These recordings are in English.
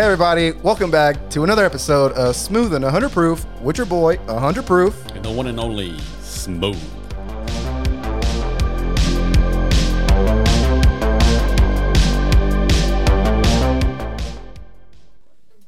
Hey everybody, welcome back to another episode of Smooth and 100 Proof with your boy 100 Proof. And the one and only Smooth.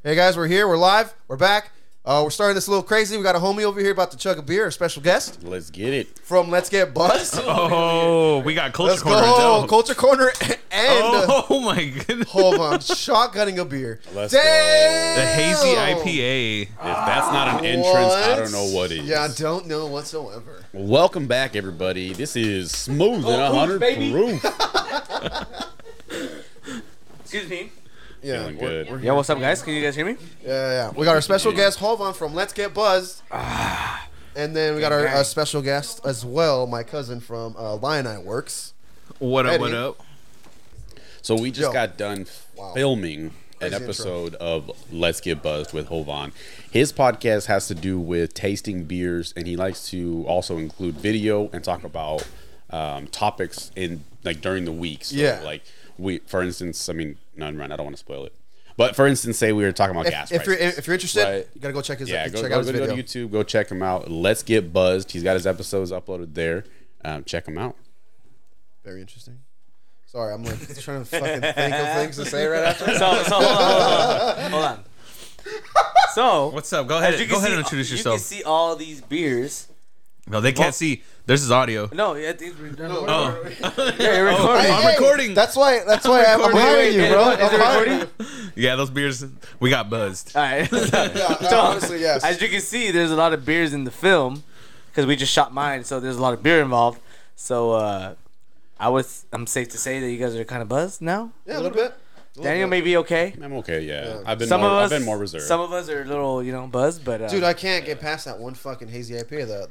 Hey guys, we're here, we're live, we're back. Uh, we're starting this a little crazy. We got a homie over here about to chug a beer, a special guest Let's get it. from Let's Get Buzzed. Oh, we got culture Let's corner. go, though. Culture Corner and uh, Oh my goodness. hold on, shotgunning a beer. Let's Damn! The hazy IPA. If that's not an entrance, I don't know what is. Yeah, I don't know whatsoever. Welcome back, everybody. This is Smooth and 100 Proof. Excuse me. Yeah, Feeling we're- we're- Yo, what's up, guys? Can you guys hear me? yeah, yeah. We got our special guest Hovan from Let's Get Buzzed, and then we got our gang. uh, special guest as well, my cousin from uh, Lion Eye Works. What up, what up? So we just Yo. got done Wow. filming Crazy an intro. episode of Let's Get Buzzed with Hovan. His podcast has to do with tasting beers, and he likes to also include video and talk about um, topics in like during the week. So, Yeah. like we, for instance, I mean, none run. I don't want to spoil it. But for instance, say we were talking about gas If, if you're if you're interested, Right. you gotta go check his yeah, check go, out go, his go, video. to YouTube, go check him out. Let's get buzzed. He's got his episodes uploaded there. Um, check him out. Very interesting. Sorry, I'm like trying to fucking think of things to say right after. So, so hold on, hold on, hold on. So, What's up? Go ahead. Go can ahead see, and introduce you yourself. You can see all these beers. No, they can't Well- see. This is audio. No, yeah, these were done. Oh, yeah, you're recording. I'm recording. That's why. That's why I'm, I'm hiring you, bro. is I'm it hiring recording? you. yeah, those beers. We got buzzed. All right. Yeah, So, honestly, yes. As you can see, there's a lot of beers in the film because we just shot mine, so there's a lot of beer involved. So, uh, I was, I'm safe to say that you guys are kind of buzzed now. yeah, a little bit. A little Daniel bit. may be okay. I'm okay. Yeah, Yeah. I've been Some more, of us, I've been more reserved. Some of us are a little, you know, buzzed, but uh, Dude, I can't get past that one fucking hazy IPA, the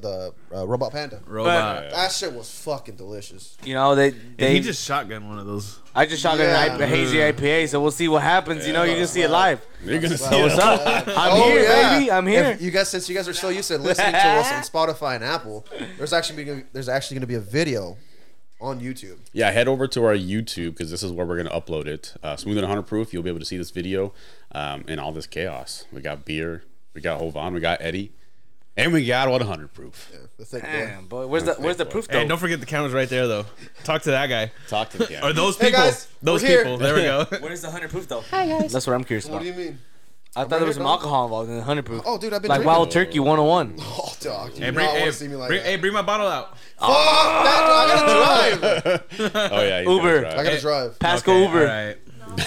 the uh, Robot Panda. Robot. That shit was fucking delicious. you know, they, And they he just shotgun one of those. I just shot Yeah. an I- a hazy IPA, so we'll see what happens. you know, you can see it live. You're gonna see So it. what's up? I'm Oh, here, yeah. baby. I'm here. If you guys, since you guys are so used to listening to us on Spotify and Apple, there's actually gonna- there's actually going to be a video on YouTube. Yeah, head over to our YouTube because this is where we're gonna upload it. Uh, Smooth and 100 proof. You'll be able to see this video um, and all this chaos. We got beer, we got Hovan, we got Eddie, and we got 100 proof. Yeah, the thick. Damn, boy, where's the where's the proof though? Hey, don't forget the camera's right there though. Talk to that guy. Talk to the camera. Or those Hey, people. guys, those we're here. people. There we go. Where's the hundred proof though? Hi guys. That's what I'm curious What about. What do you mean? I thought there was some alcohol involved in the hundred proof. Oh, dude, I've been like drinking. Wild Turkey 101. Oh, dog, you Hey, bring, not hey, want to see me like bring, that. hey, bring my bottle out. Fuck that! I gotta oh. drive. oh yeah, he's gonna Uber. drive. I gotta Hey. drive. Pasco Okay, Uber. all right.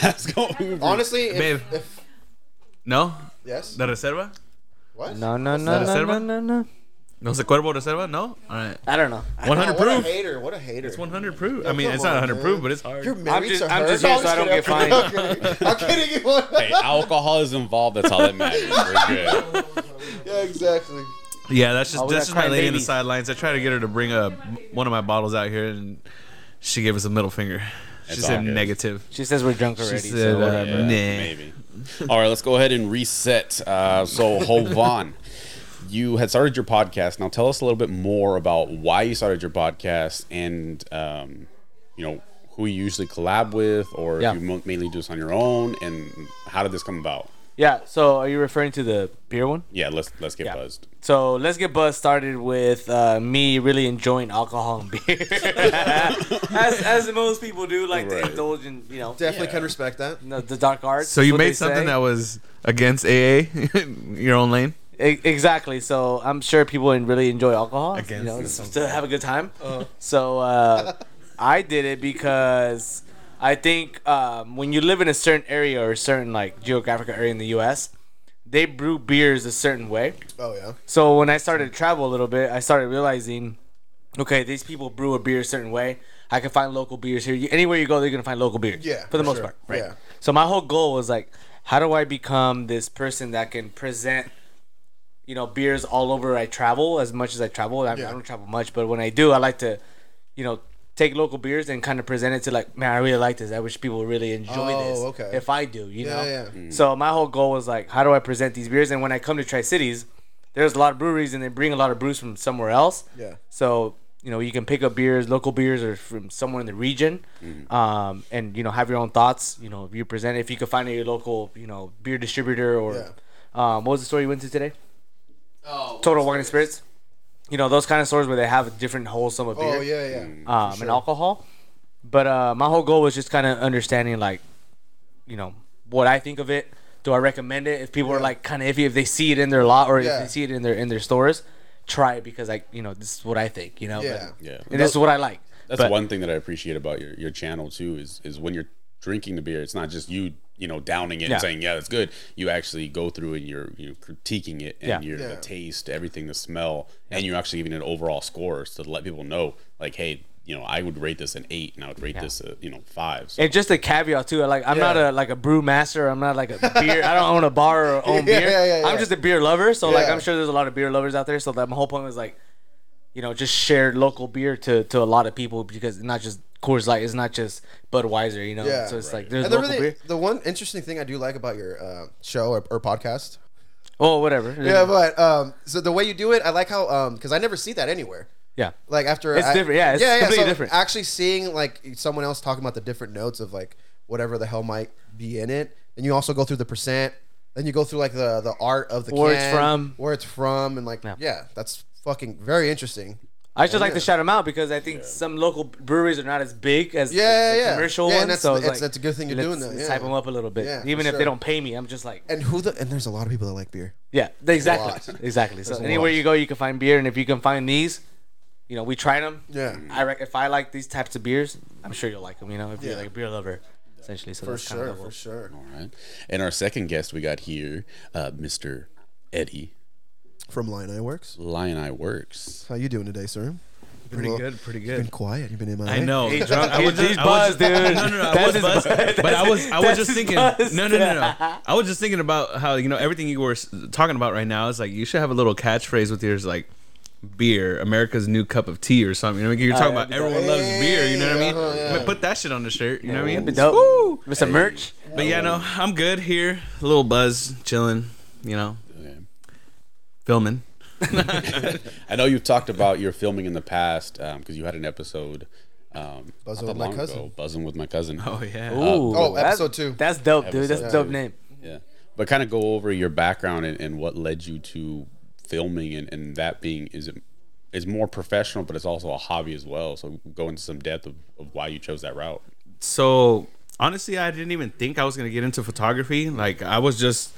Let's go Uber. Honestly, if, Babe. if No? yes, ¿De reserva? what? No, no, that no, a no, serva? no, no, no. No se cuervo reserva? No? All right. I don't know. I- 100 proof. what a proof. hater! What a hater! It's 100 proof. I mean, come it's not 100 man. proof, but it's hard. You're married just- to I'm her? just No, here so I don't kidding, get I'm fined. kidding. I'm kidding you. Hey, alcohol is involved. That's all that matters. We're good. yeah, exactly. Yeah, that's just Oh, we just my crying lady in the sidelines. I tried to get her to bring a one of my bottles out here, and she gave us a middle finger. She It's said all negative. She says we're drunk already. She said, so uh, whatever. Nah. Maybe. All right, let's go ahead and reset. Uh, so, Hovan, you had started your podcast. Now, tell us a little bit more about why you started your podcast and, um, you know, who you usually collab with, or Yeah. if you mainly do this on your own, and how did this come about? Yeah. So are you referring to the beer one? Yeah, let's let's get Yeah. buzzed. So let's get buzzed started with uh, me really enjoying alcohol and beer, as as most people do, like Right. to indulge in you know Definitely Yeah. can respect that. the, the dark arts. So you made something say. that was against AA, your own lane. E- exactly. So I'm sure people really enjoy alcohol. Against you know, to have a good time. So uh, I did it because I think um, when you live in a certain area or a certain like geographical area in the U.S., they brew beers a certain way. Oh yeah. So when I started to travel a little bit, I started realizing, okay, these people brew a beer a certain way. I can find local beers here. Anywhere you go, they're gonna find local beers. Yeah, for the for most sure. part, right? Yeah. So my whole goal was like, how do I become this person that can present, you know, beers all over I travel as much as I travel. I, Yeah. I don't travel much, but when I do, I like to, you know, take local beers and kind of present it to like, man, I really like this. I wish people really enjoy Oh, this. okay. If I do, you Yeah, know. yeah. Mm. So my whole goal was like, how do I present these beers? And when I come to Tri Cities, there's a lot of breweries and they bring a lot of brews from somewhere else. Yeah. So you know you can pick up beers, local beers, or from somewhere in the region, um, and you know have your own thoughts. You know, if you present it, if you can find a local, you know, beer distributor or Yeah. um, what was the store you went to today? Oh, Total Wine and Spirits. You know those kind of stores where they have a different wholesome of beer oh yeah, yeah. um, and alcohol. But uh, my whole goal was just kind of understanding, like, you know, what I think of it. Do I recommend it? If people are like kind of iffy, if they see it in their lot or Yeah. if they see it in their in their stores, try it because like you know this is what I think. You know, Yeah. But- Yeah. and this is what I like. That's But- one thing that I appreciate about your, your channel too is is when you're drinking the beer, it's not just you you know downing it Yeah. and saying yeah that's good. You actually go through and you're you know, critiquing it and Yeah. you're Yeah. the taste, everything, the smell, and you're actually giving it overall scores to let people know like hey you know I would rate this an eight and I would rate this a you know five. So, And just a caveat too, like I'm not a like a brew master. I'm not like a beer. I don't own a bar or own Yeah, beer. yeah, yeah, I'm just a beer lover. So like I'm sure there's a lot of beer lovers out there. So that my whole point was like, you know, just share local beer to to a lot of people because not just Coors Light. It's not just Budweiser. You know. Yeah. So it's like there's And the, really, beer. the one interesting thing I do like about your uh, show or, or podcast, Oh, whatever. yeah, but um, so the way you do it, I like how um, because I never see that anywhere. yeah. Like after It's I- different, yeah, it's completely different. Actually, seeing like someone else talking about the different notes of like whatever the hell might be in it, and you also go through the percent. Then you go through like the the art of the Where it's from. where it's from, and like Yeah. yeah, that's fucking very interesting. I just like yeah. to shout them out because I think some local breweries are not as big as Yeah, the, the yeah, yeah. commercial Yeah, and ones. that's- so it's, it's- like, that's a good thing you're let's, doing that, yeah. hype them up a little bit, Yeah, even if sure. they don't pay me. I'm just like, And who the and there's a lot of people that like beer. Yeah, exactly, exactly. So There's a anywhere lot. you go, you can find beer, and if you can find these, you know, we tried them. Yeah. I reckon if I like these types of beers, I'm sure you'll like them. You know, if you're like a beer lover, essentially. So For that's kind of sure, for sure. all right. And our second guest we got here, uh, Mr. Eddie From Lion Eye Works. Lion Eye Works. How you doing today, sir? Pretty a little- good, pretty You've been quiet. You've been in my. I know. He's drunk. I he's- was just, he's buzzed, dude. No, no, no. I That's was buzzed, buzz. but I was, I was just thinking. buzz. No, no, no, no. I was just thinking about how you know everything you were talking about right now is like you should have a little catchphrase with yours like beer, America's new cup of tea or something. You know, you're talking yeah, about that'd everyone loves beer. You know what I mean? Uh-huh, yeah. Put that shit on the shirt. You know what I That'd be mean? dope. Woo! With some merch. But yeah, no, I'm good here. A little buzz, chilling. You know, Okay. Filming. I know you've talked about your filming in the past because you had an episode. Um, Buzzing with my cousin. ago, buzzing with my cousin. Oh yeah. Ooh, oh, that's- episode two. That's dope, dude. That's a dope two. name. Yeah, but kind of go over your background and, and what led you to filming and, and that being is it is more professional, but it's also a hobby as well. So go into some depth of, of why you chose that route. so honestly i didn't even think i was going to get into photography like i was just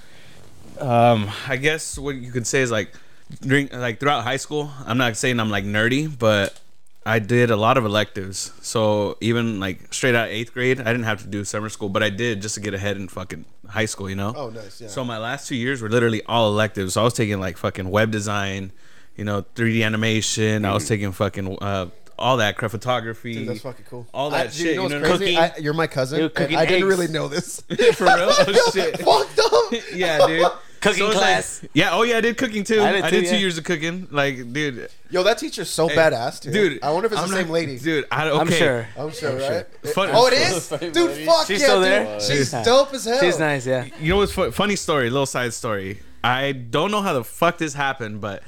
um i guess what you could say is like during like throughout high school i'm not saying i'm like nerdy but i did a lot of electives. So even like straight out eighth grade i didn't have to do summer school but i did just to get ahead in fucking high school you know? Oh, nice, yeah. so my last two years were literally all electives. So i was taking like fucking web design you know 3d animation. I was taking fucking uh all that crap photography Dude, that's fucking cool. all that I, shit, You know you what's know, crazy? cooking. I, you're my cousin. You're and cooking I didn't really know this. for real oh shit Fucked up. yeah, dude. Cooking it's class. yeah. Oh yeah, I did cooking too. I I did did, two yeah. years of cooking. Like, dude, Yo, that teacher's so badass, dude. dude. I wonder if it's I'm the not- same lady. Dude, I, okay. I'm sure. I'm sure, right? Fun- oh, it is, dude. Fuck She's yeah, still dude. there? She's Yeah. dope as hell. She's nice, yeah. You know what's fu- funny story? Little side story. I don't know how the fuck this happened, but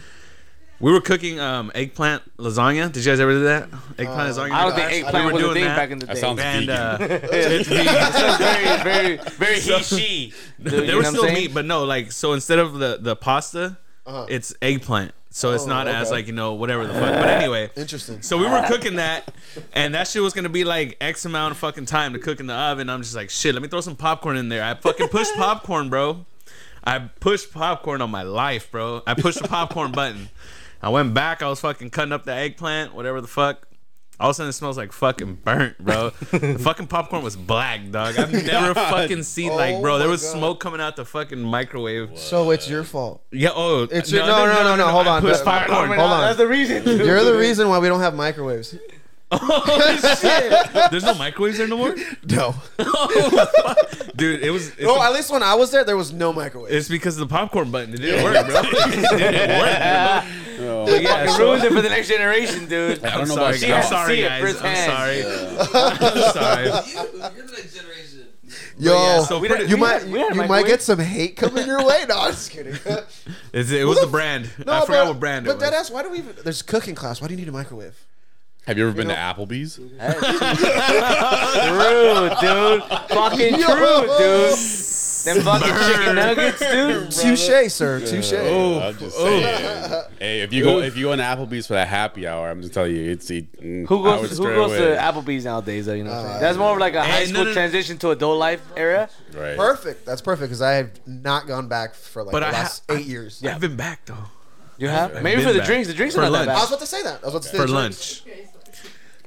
we were cooking um, eggplant lasagna. Did you guys ever do that? Eggplant lasagna. I don't think I- I eggplant were was a thing that. back in the That day. sounds And vegan. uh, it's very, very, very he she. Dude, you there know was I'm still saying? meat, but no, like so instead of the the pasta, Uh-huh. it's eggplant. So it's Oh, not as okay. like you know whatever the fuck. But anyway, Interesting. So we were cooking that, and that shit was gonna be like X amount of fucking time to cook in the oven. I'm just like, shit, let me throw some popcorn in there. I fucking pushed popcorn, bro. I pushed popcorn on my life, bro. I pushed the popcorn button. I went back. I was fucking cutting up the eggplant, whatever the fuck. All of a sudden, it smells like fucking burnt, bro. the fucking popcorn was black, dog. I've never fucking seen like, Oh bro. There oh was God. smoke coming out the fucking microwave. So it's your fault. Yeah. Oh, It's your- no, no, no, no, hold I on, pushed but- popcorn. Hold on. That's the reason. You're the reason why we don't have microwaves. There's no microwaves there no more, No. Oh, dude. It was. It's No, a- at least when I was there, there was no microwave. It's because of the popcorn button. It didn't work, bro. it didn't work. Oh, But yeah, Fucking so- ruins it for the next generation, dude. I I'm don't know sorry, about She I'm has sorry, see it guys. I'm sorry. I'm sorry. You're the next generation. Yo, yeah, so We pretty- don't- you we might had- we had you might microwave. get some hate coming your way. No, I'm just kidding. It's- it was the brand. I forgot what brand it was. But was. deadass, why do we? Even, there's cooking class. Why do you need a microwave? Have you ever been know- to Applebee's? True, dude. Fucking true, dude. Them fucking chicken nuggets, dude. Touche, sir. Touche. I'm just saying. hey, if you go if you go to Applebee's for that happy hour, I'm just telling you, it's it, mm, Who goes? Who goes away. to Applebee's nowadays? Though, you know, what I'm saying? that's more of like a high no, school no, no. transition to adult life era. Right. Perfect. That's perfect because I have not gone back for like But the I ha- last eight years. I've been back though You have maybe been for the back. drinks. The drinks For are not lunch. that I was bad. about to say that. I was about to say for the lunch.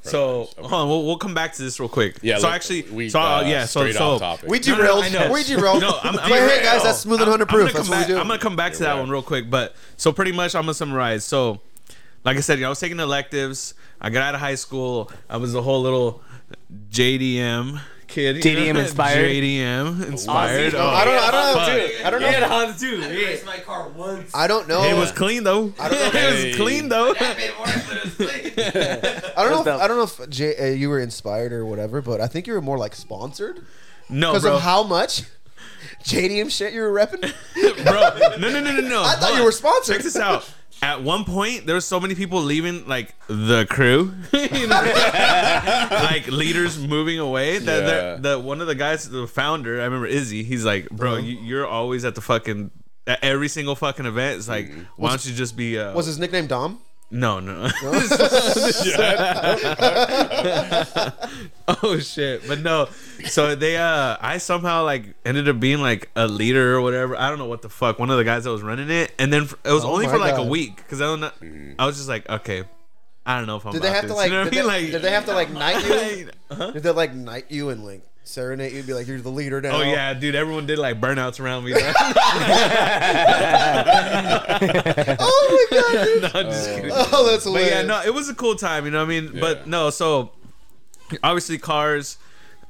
So hold on, we'll, we'll come back to this real quick. Yeah, So look, actually, we, so uh, uh, yeah, so straight so off topic. We No, no, derailed. I know. we derailed. No, I'm, I'm But hey, gonna- guys, that's smooth and I'm- hundred I'm proof. gonna That's come what we back- do. I'm gonna come back to that right. one real quick, but so pretty much I'm gonna summarize. So, like I said, you know, I was taking electives. I got out of high school. I was a whole little JDM kid. you JDM know? inspired? JDM inspired. Oh, I don't know. I don't know. fuck. I don't know. Honda too. I raced my car once. I don't know. It was clean though. I don't know. it was clean though. That made it worse, but it was clean. I don't know. If. I don't know if J, uh, you were inspired or whatever, but I think you were more like sponsored No, because of how much JDM shit you were repping. bro. No, no, no, no, no. I thought Hold you were sponsored. Check this out. At one point, there was so many people leaving, like the crew, You know? like leaders moving away. That Yeah. the, the one of the guys, the founder, I remember Izzy. He's like, bro, you, you're always at the fucking at every single fucking event. It's like, why don't you just be? Uh, Was his nickname Dom? No, no. oh shit! But no. So they, uh, I somehow like ended up being like a leader or whatever. I don't know what the fuck. One of the guys that was running it, and then f- it was Oh only for like a week because I don't know. I was just like, okay, I don't know if I'm. Did they have to like? You know what did, I mean? they, Like, did they have to like knight you? Huh? Did they like knight you and like serenade you'd Be like, you're the leader now. Oh yeah, dude! Everyone did like burnouts around me. Oh my god. Dude. no, I'm just kidding. Oh, that's But hilarious. yeah, no, it was a cool time. You know what I mean? Yeah. But no, so obviously cars.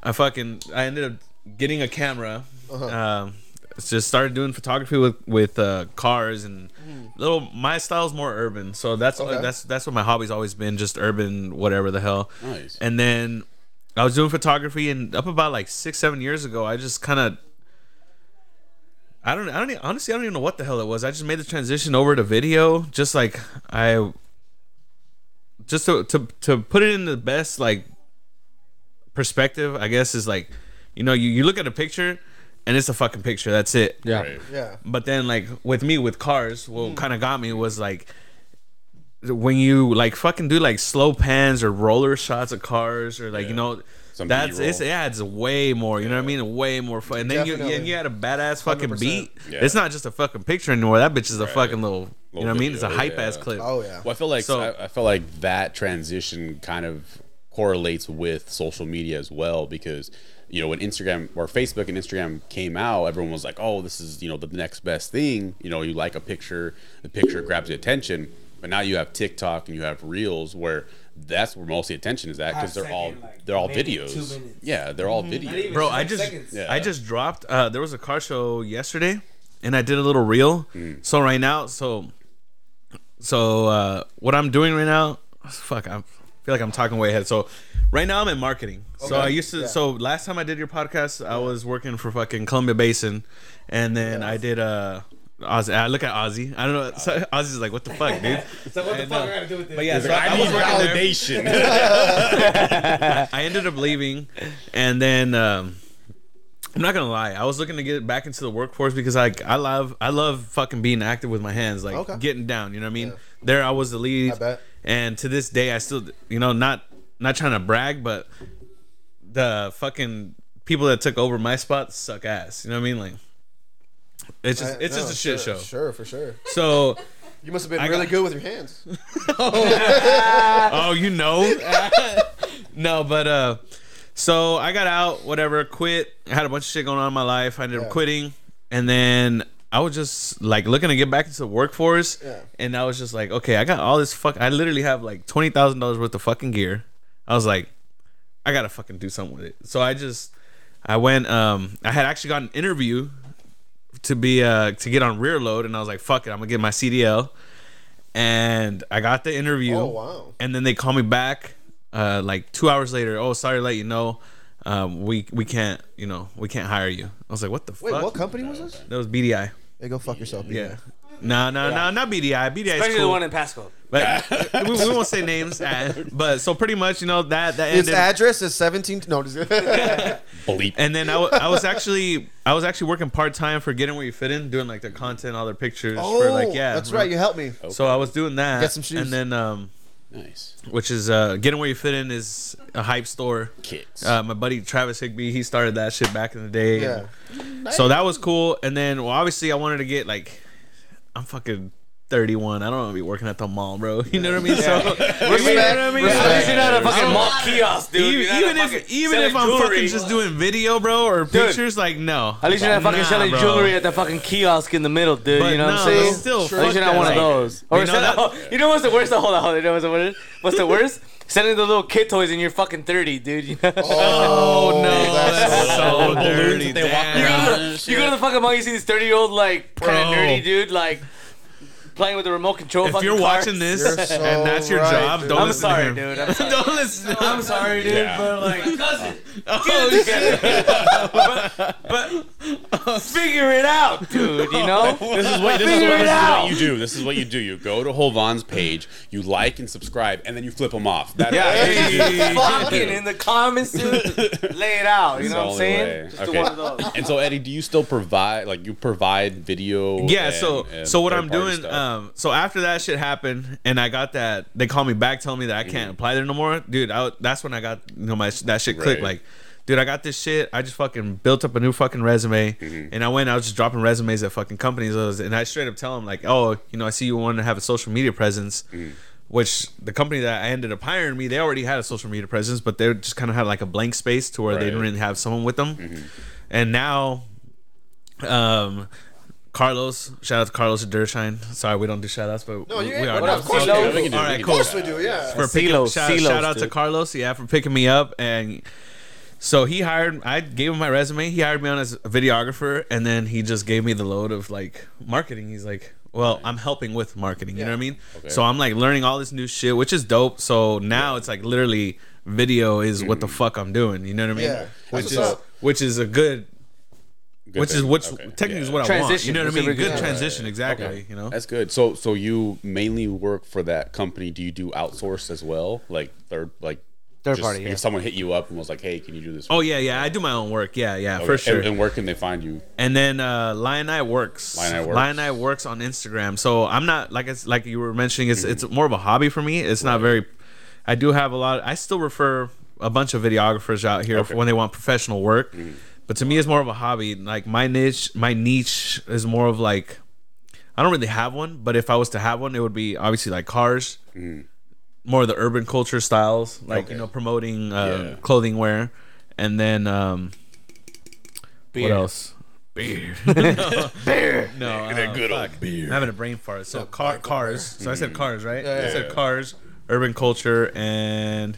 I fucking I ended up getting a camera. Uh-huh. Um, just started doing photography with with uh, cars and little. My style's more urban, so that's Hmm. Okay. that's that's what my hobby's always been, just urban, whatever the hell. Nice. And then I was doing photography, and up about like six, seven years ago, I just kind of. I don't. I don't. Even, honestly, I don't even know what the hell it was. I just made the transition over to video, just like I. Just to to to put it in the best like perspective, I guess is like, you know, you you look at a picture, and it's a fucking picture. That's it. Yeah. Right. Yeah. But then like with me with cars, what hmm. kind of got me was like when you like fucking do like slow pans or roller shots of cars or like you know Some that's B-roll. it's, it adds way more. You know what I mean? Way more fun. And then you and you had a badass fucking 100%. beat. Yeah. It's not just a fucking picture anymore. That bitch is a fucking little. You know what I mean? It's a video, hype ass clip. Oh yeah. Well, I feel like So- I, I feel like that transition kind of correlates with social media as well because you know when Instagram or Facebook and Instagram came out, everyone was like, "Oh, this is you know the next best thing." You know, you like a picture, the picture grabs the attention. But now you have TikTok and you have Reels where that's where most of the attention is at because they're all like, they're all videos. two. Yeah, they're all videos. Bro, I just. Yeah. I just dropped. Uh, there was a car show yesterday, and I did a little reel. Mm. So right now, so so uh, what I'm doing right now, fuck, I feel like I'm talking way ahead. So right now I'm in marketing. So I used to. Yeah. So last time I did your podcast, I was working for fucking Columbia Basin, and then I did uh. Ozzy, I look at Ozzy. I don't know. So Ozzy's like, "What the fuck, dude?" So what the I fuck know. I gotta do with this? But yeah, so I I, need was validation. I ended up leaving, and then um, I'm not gonna lie, I was looking to get back into the workforce because I I love I love fucking being active with my hands, like Okay. getting down. You know what I mean? Yeah. There, I was the lead, I bet. and to this day, I still you know not not trying to brag, but the fucking people that took over my spot suck ass. You know what I mean? Like it's just it's No, just a shit sure, show. Sure, for sure. So You must have been I really got- good with your hands. oh, you know. no, but uh so I got out, whatever, quit. I had a bunch of shit going on in my life. I ended up quitting. And then I was just like looking to get back into the workforce. Yeah. And I was just like, okay, I got all this fuck I literally have like twenty thousand dollars worth of fucking gear. I was like, I gotta fucking do something with it. So I just I went um I had actually got an interview to be uh to get on rear load and I was like, fuck it, I'm gonna get my CDL. And I got the interview. Oh wow. And then they call me back, uh, like two hours later. Oh, sorry to let you know, um, we we can't, you know, we can't hire you. I was like, what the Wait, fuck? what company was this? That was BDI. Hey, go fuck yourself. Yeah. No, no, no, not BDI. BDI is Especially cool. the one in Pasco. but we, we won't say names. uh, But so pretty much, you know that that His ended. address is 17. No, just- Bleep. and then I, w- I was actually I was actually working part time for getting where you fit in, doing like their content, all their pictures oh, for like yeah. that's right. You helped me. So I was doing that. Get some shoes. And then um, nice. which is uh, getting where you fit in is a hype store. Kicks. Uh, my buddy Travis Higby, he started that shit back in the day. Yeah. So that was cool. And then, well, obviously, I wanted to get like, I'm fucking 31. I don't want to be working at the mall, bro. You know what I mean? So, Respect, you know what I mean? respect. At least you're not a fucking mall kiosk, dude. even even if even if I'm jewelry. fucking just doing video, bro, or Dude. pictures, like no. At least you're not fucking Nah, selling bro. jewelry at the fucking kiosk in the middle, dude. But you know what I'm saying? still. At least you're not one of those. Or You know that- oh, you know what's the worst? Hold on, hold on. You know what's the worst? What's the worst? Sending the little kid toys and you're fucking 30, dude. You know? Oh no, that's so so balloons dirty. they walk. You around. go, to the, you go to the fucking mall, you see this 30 year old, like, kind of nerdy dude, like, playing with the remote control. If you're cars. watching this You're so and that's your right, job, dude. don't I'm listen sorry, to him. dude. I'm sorry. dude. don't listen. I'm sorry, dude, Yeah. but like, Cousin. Oh, but figure it out, dude. You know, This is what this is what, this is what you do. This is what you do. You go to Hovan's page, you like and subscribe, and then you flip them off. That, yeah, that's fucking in the comments, dude. Lay it out. You know what I'm saying? way. Just Okay. one of those. And so, Eddie, do you still provide like you provide video? yeah and- so and so what i'm doing stuff? Uh, um so after that shit happened and i got that they called me back telling me that i can't Mm-hmm. apply there no more dude I, that's when i got you know my that shit clicked Right. like dude i got this shit i just fucking built up a new fucking resume Mm-hmm. and i went i was just dropping resumes at fucking companies and i straight up tell them like oh you know i see you want to have a social media presence Mm-hmm. which the company that I ended up hiring me, they already had a social media presence, but they just kind of had like a blank space to where they didn't really have someone with them. Mm-hmm. And now, um, Carlos, shout out to Carlos at Dershine. Sorry, we don't do shout outs, but No, you we ain't- are what now. up? Of course Okay, we do. we can do All it, right, we can cool. Of course we do, yeah. for picking Silos, shout, silos, shout out to. Carlos, yeah, for picking me up and. So he hired. I gave him my resume. He hired me on as a videographer, and then he just gave me the load of like marketing. He's like, "Well, I'm helping with marketing." You know what I mean? So I'm like learning all this new shit, which is dope. So now it's like literally video is what the fuck I'm doing. You know what I mean? Yeah. Which That's is what's up. which is a good, Good which is thing. what's Okay, technically yeah. is what I want. You know what I mean? Good good- transition, exactly. You know. That's good. So, so you mainly work for that company. Do you do outsource as well, like third, like Third just party, If yeah. someone hit you up and was like, "Hey, can you do this?" Oh yeah, yeah. I do my own work. Yeah, yeah, Okay. for sure. And, and where can they find you? And then uh, Lion Eye works. Lion Eye Works. Lion Eye works on Instagram. So I'm not like it's like you were mentioning. It's Mm-hmm. it's more of a hobby for me. It's not very. I do have a lot. I still refer a bunch of videographers out here Okay. Mm-hmm. when they want professional work. But to me, it's more of a hobby. Like my niche, my niche is more of like. I don't really have one, but if I was to have one, it would be obviously like cars, more of the urban culture styles, like. Okay. you know promoting uh, Yeah. clothing wear, and then um, Beer. what else? Beer. no, Beer. no uh, good old fuck. beer. I'm having a brain fart. So car, cars. So I said cars, right? Yeah, I said yeah. cars, urban culture, and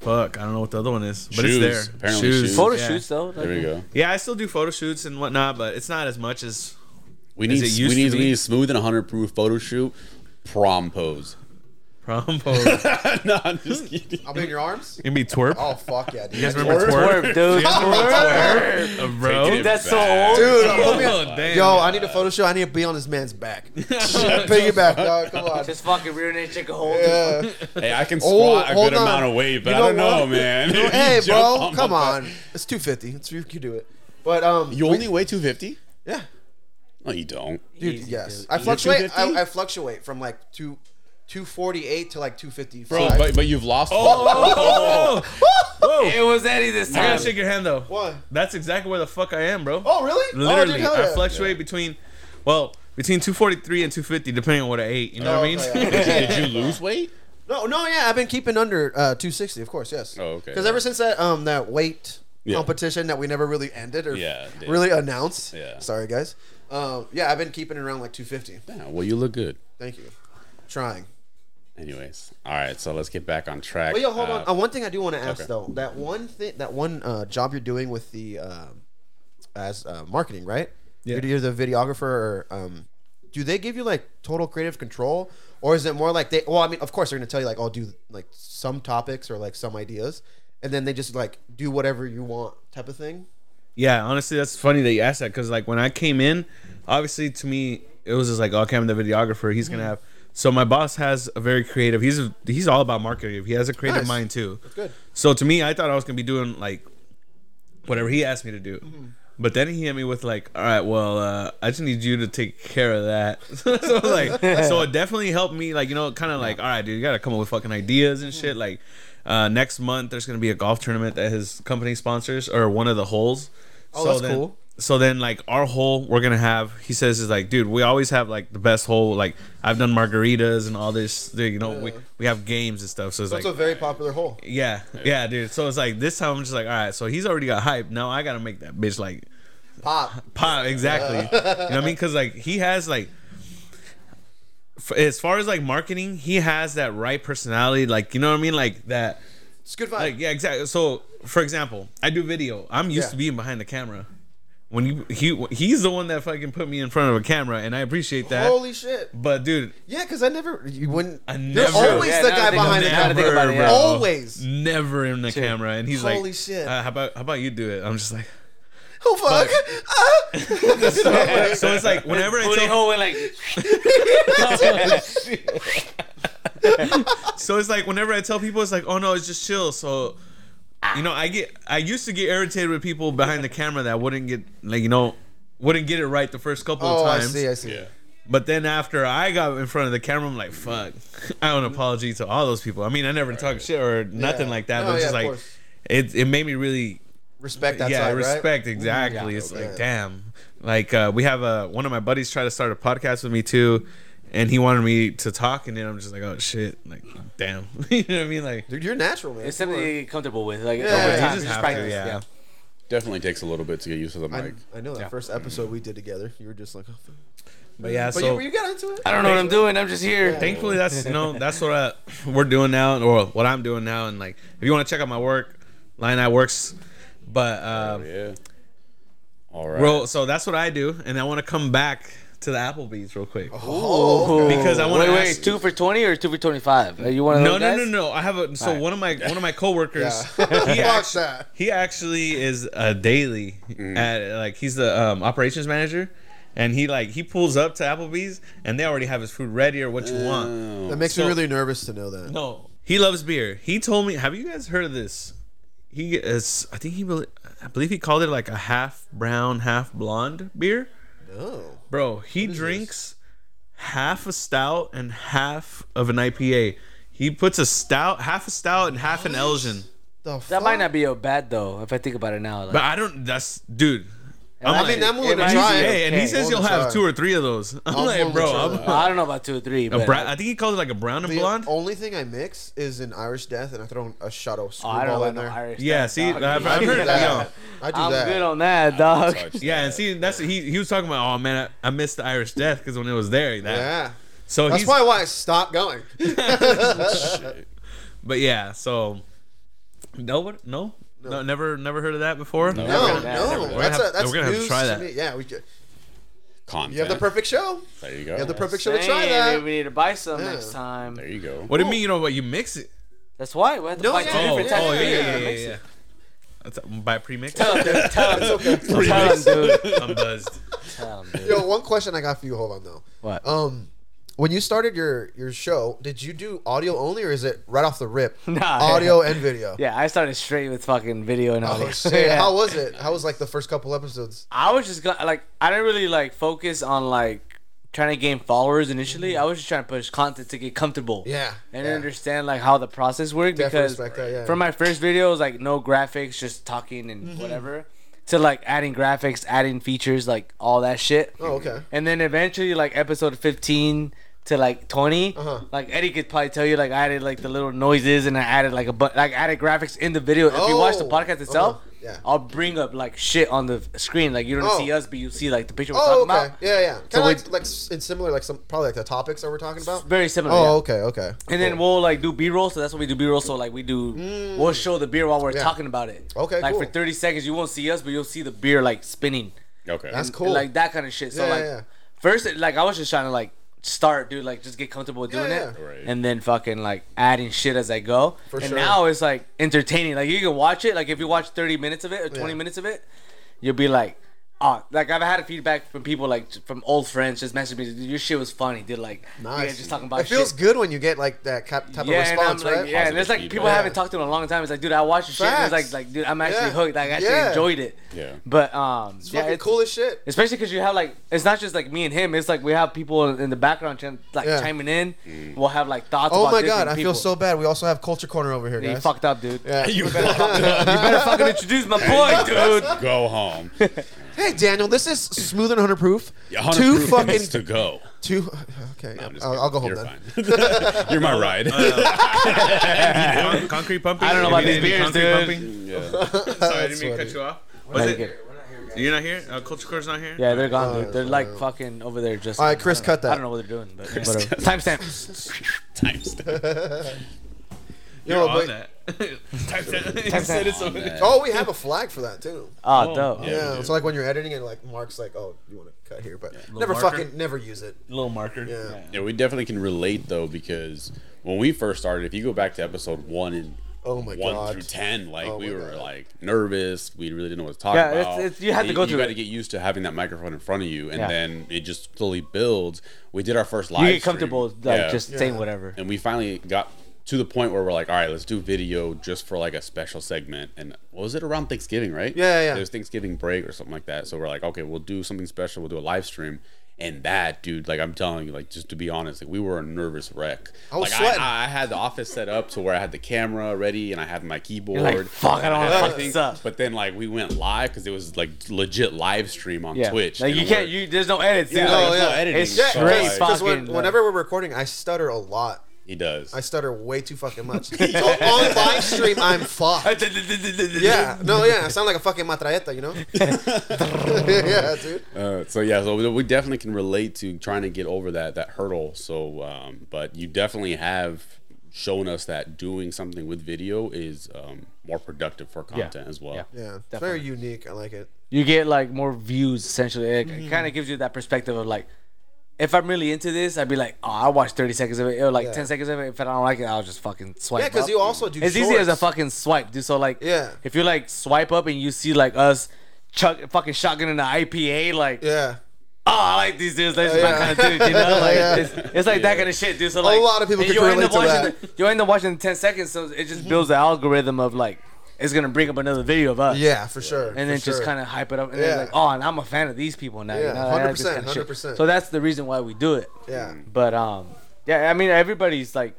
fuck, I don't know what the other one is, but Shoes. it's there. Apparently shoes. Photo yeah. shoots though. There we go. Yeah, I still do photo shoots and whatnot, but it's not as much as We As need it we used to need be. we need a smooth and 100 proof photo shoot. Prom pose. Prom pose. no, I'm just kidding. I'll be in your arms. You can be twerp. Oh fuck yeah, dude. You guys remember Twerp? twerp? Twerp, dude. Twerp, uh, bro. Taking it That's so old. Dude, put me Oh, on. damn. Yo, I need a photo shoot. I need to be on this man's back. Piggyback, dog. Come on. Just fucking rear naked chicken hole. Yeah. Hey, I can Oh, squat a good on. amount of weight, but You I don't know, what? man. Hey, bro, on come on. back. It's 250. It's you can do it. But um, You only weigh 250? yeah, No, you don't. dude. Easy, yes, dude. I fluctuate. I, I fluctuate from like two, 248 to like 255. Bro, but, but you've lost. Oh, It was Eddie this I time. gotta shake your hand though. What? That's exactly where the fuck I am, bro. Oh, really? Literally, oh, dude, hell I yeah. fluctuate between, well, between 243 and 250, depending on what I ate. You know Oh, what I mean? okay, yeah. Did you lose weight? No, no, yeah, I've been keeping under uh, 260, of course, yes. Oh, okay. Because ever since that um that weight Yeah. competition that we never really ended or Yeah, it did. really announced. Yeah. Sorry, guys. Um, yeah, I've been keeping it around like 250. Yeah, well, you look good. Thank you. Trying. Anyways, all right, so let's get back on track. Well, yo, hold on. Uh, Uh, one thing I do want to ask okay. though, that one thing, that one uh, job you're doing with the um, as uh, marketing, right? Yeah. You're, you're the videographer. Or, um, do they give you like total creative control, or is it more like they? Well, I mean, of course they're gonna tell you like, oh, do like some topics or like some ideas, and then they just like do whatever you want type of thing. Yeah, honestly, that's funny that you asked that because like when I came in, obviously to me, it was just like, okay, I'm the videographer. He's gonna have. So my boss has a very creative. He's a, he's all about marketing. He has a creative Nice. mind too. That's good. So to me, I thought I was gonna be doing like whatever he asked me to do. But then he hit me with like, all right, well, uh, I just need you to take care of that. so like, so it definitely helped me, like, you know, kind of like, all right, dude, you gotta come up with fucking ideas and shit. Like, uh, next month there's gonna be a golf tournament that his company sponsors or one of the holes. Oh, that's then, cool. So then, like our hole, we're gonna have. He says is like, dude, we always have like the best hole. Like I've done margaritas and all this. You know, we we have games and stuff. So it's That's like, a very popular hole. yeah, yeah, dude. So it's like this time I'm just like, all right. So he's already got hype. Now I gotta make that bitch like Pop. pop. Exactly. you know what I mean? Because like he has like, f- as far as like marketing, he has that right personality. Like you know what I mean? Like that. It's good vibe. Like yeah, exactly. So for example, I do video. I'm used Yeah. to being behind the camera. When you he he's the one that fucking put me in front of a camera, and I appreciate that. Holy shit. but dude, Yeah, because I never. You wouldn't. I You're never- always Yeah, the guy behind the I'm- now I camera. think about it, yeah. Always. never in the True. camera, and he's Holy like, shit. uh, how about how about you do it? I'm just like. Oh fuck. Ah. So it's like whenever I Booty tell, hole went like. so it's like whenever I tell people, it's like, oh no, it's just chill. So, you know, I get, I used to get irritated with people behind the camera that wouldn't get, like, you know, wouldn't get it right the first couple oh, of I times. see. I see. Yeah. But then after I got in front of the camera, I'm like, fuck. I owe an apology to all those people. I mean, I never talk shit or nothing Yeah. like that, No, but it's yeah, just of like, course. it, it made me really Respect that yeah, side, right? respect exactly. Yeah. it's Okay. like damn. Like uh, we have a one of my buddies try to start a podcast with me too, and he wanted me to talk, and then I'm just like, oh shit, like damn. you know what I mean? Like Dude, you're natural, man. It's something you get comfortable with. Like Yeah, over you just just practice. to, yeah. yeah. Definitely takes a little bit to get used to the I, mic. I know that Yeah. first episode we did together. You were just like, oh. But yeah, but so you, you got into it. I don't know what I'm doing. I'm just here. thankfully that's you know that's what I, we're doing now, or what I'm doing now. And like, if you want to check out my work, Lion Eye Works. But um, yeah. All right. Well, so that's what I do, and I want to come back to the Applebee's real quick. Oh. Because I wanna wait, wait, ask- two for twenty or two for twenty five? Are you one of No, those no, guys? no, no. I have a so Alright. one of my one of my coworkers. Yeah. he, Fuck act- that. he actually is a daily at like he's the um, operations manager, and he like he pulls up to Applebee's and they already have his food ready or what you want. That makes So- me really nervous to know that. No, he loves beer. He told me. Have you guys heard of this? He is. I think he. bel- I believe he called it like a half brown, half blonde beer. No. Bro, he drinks half a stout and half of an IPA. He puts a stout, half a stout, and half an Elgin. The That fuck? might not be a bad though, if I think about it now. Like, But I don't. That's dude. I'm I like, mean, I'm willing it to might try be hey, and he says Willing you'll have two or three of those. I'm I'm like, bro, I'm. I don't know about two or three, a but bra- I think he calls it like a brown and The blonde. only thing I mix is an Irish Death, and I throw a shot of oh, I don't screwball in there. Irish. Yeah, Death, see, dog. I've, I I've heard that. that. I do I'm that. good on that, dog. Yeah, and see, that's he. He was talking about. Oh man, I, I missed the Irish death because when it was there, that. yeah. So That's probably why I stopped going. But yeah, so. No, what? No, no, never, never heard of that before. No. No, Never, no, never. We're gonna that's have- a, that's we're gonna have to news try to that. me. Yeah, we could. Content. You have the perfect show. There you go. You have the perfect show Saying, to try that. Maybe we need to buy some Yeah. next time. There you go. What do you mean? You know what? You mix it. That's why we have to No, buy yeah, two yeah, Oh, different yeah, types oh of yeah, beer. yeah, yeah, Mix yeah. it. That's a, by premix. Tell him, dude. Tell him. Tell him, dude. I'm buzzed. Tell him, dude. Yo, one question I got for you. Hold on though. What? Um, when you started your your show, did you do audio only, or is it right off the rip? Nah. audio and video. Yeah, I started straight with fucking video and audio. Oh! Yeah. How was it? How was like the first couple episodes? I was just gonna, like I didn't really like focus on like trying to gain followers initially. I was just trying to push content to get comfortable. Yeah. And yeah. understand like how the process worked Definitely because respect that. Yeah. from my first video it was like no graphics, just talking and Mm-hmm. whatever. To like adding graphics, adding features, like all that shit. oh okay. And then eventually like episode fifteen to like 20 Uh-huh. like Eddie could probably tell you like I added like the little noises and I added like a but like added graphics in the video. If you watch the Oh, podcast itself, uh-huh, yeah. I'll bring up like shit on the screen. Like you don't Oh. see us, but you see like the picture we're Oh talking okay. about. Yeah yeah. Kind So of we- like like it's similar like some probably like the topics that we're talking about. Very similar. Oh yeah. okay okay. And then we'll like do B roll, so that's what we do B roll. So like we do, we'll show the beer while we're Mm. Yeah. talking about it. Okay, Like cool. for thirty seconds, you won't see us, but you'll see the beer like spinning. Okay. That's And, cool. Like that kind of shit. So Yeah, like, yeah, yeah. first, like I was just trying to like start, dude. Like just get comfortable with doing yeah. it, Right. and then fucking like adding shit as I go. For and sure. now it's like entertaining. Like you can watch it. Like if you watch thirty minutes of it or twenty Yeah. minutes of it, you'll be like. Uh, like I've had feedback from people like from old friends just messaging me, "Dude, your shit was funny, dude. Like, you guys Nice. just talking about it feels good when you get like that cap- type yeah, of response, and like, right? yeah, and there's like Positive people I haven't talked to in a long time. It's like, dude, I watched your shit. It's like, like, dude, I'm actually Yeah. hooked. Like, I actually Yeah. enjoyed it. Yeah. But um, It's yeah, fucking it's cool as shit. Especially because you have like, it's not just like me and him. It's like we have people in the background ch- like Yeah. chiming in. We'll have like thoughts. Oh about my god, I people. feel so bad. We also have Culture Corner over here, Yeah, you fucked up, dude. Yeah. You You better fucking introduce my boy, dude. go home. Hey Daniel, this is smooth and hundred proof. 100 two proof fucking to go. two. Okay, I'm just I'll. I'll go home You're then. fine. You're my ride. Con- concrete pumping. I don't know about these need beers, concrete dude. pumping. yeah. Sorry, I didn't That's mean to cut you off. Was it? it. You're not here. Uh, Culture Core's not here. Yeah, they're gone, Oh, dude. They're like fucking over there just. All right, Chris, cut that. I don't know what they're doing, but Chris, whatever. cut Timestamp. Times. You You're know, on but- that. Type that. You said it so On many that. Oh, we have a flag for that too. Ah, oh, dope. Yeah. Yeah, we do. so like when you're editing and like Mark's like, oh, you want to cut here, but never marker. fucking never use it. Little marker. Yeah. Yeah, we definitely can relate though because when we first started, if you go back to episode one and Oh my one God. through ten, like Oh we were God. like nervous. We really didn't know what to talk Yeah, about. it's- you had to And go You through got to get used to having that microphone in front of you, and Yeah. then it just slowly builds. We did our first live. You get stream. comfortable, like Yeah. just saying whatever. and we finally got to the point where we're like, all right, let's do video just for like a special segment. And what was it around Thanksgiving, right? Yeah, yeah, yeah. It was Thanksgiving break or something like that. So we're like, okay, we'll do something special. We'll do a live stream. And that, dude, like I'm telling you, like just to be honest, like we were a nervous wreck. I was like sweating. I, I had the office set up to where I had the camera ready and I had my keyboard. like, "Fuck, I don't wanna and fuck everything." up. But then like we went live because it was like legit live stream on Yeah. Twitch. Like you can't. You there's no edits. Yeah, dude. like, Oh, no yeah. editing. It's so, straight like, fuck- Because when, whenever we're recording, I stutter a lot. He does. I stutter way too fucking much. so on live stream, I'm fucked. Yeah, no, yeah, I sound like a fucking matraeta, you know? yeah, dude. Uh, so yeah, so we, we definitely can relate to trying to get over that that hurdle. So, um, but you definitely have shown us that doing something with video is um, more productive for content as well. Yeah. Yeah, it's Definitely. very unique. I like it. you get like more views essentially. It, Mm-hmm. kind of gives you that perspective of like, if I'm really into this, I'd be like, oh, I'll watch 30 seconds of it or like Yeah. 10 seconds of it. If I don't like it, I'll just fucking swipe. Yeah, because you also do. It's easy as a fucking swipe, dude. So like, Yeah. if you like swipe up and you see like us, chuck fucking shotgun in the IPA, like, Yeah, oh, I like these dudes. That's Yeah. my kind of dude, you know? Like, Yeah. it's, it's like that kind of shit, dude. So like, a lot of people can you end relate up to watching that. The, you end up watching the 10 seconds, so it just mm-hmm. builds the algorithm of like, it's gonna bring up another video of us. yeah, for sure. and then just kind of hype it up, and Yeah. then like, oh, and I'm a fan of these people now. Yeah, you know? and that's 100%, this kinda shit. 100%. So that's the reason why we do it. yeah, But um, yeah, I mean, everybody's like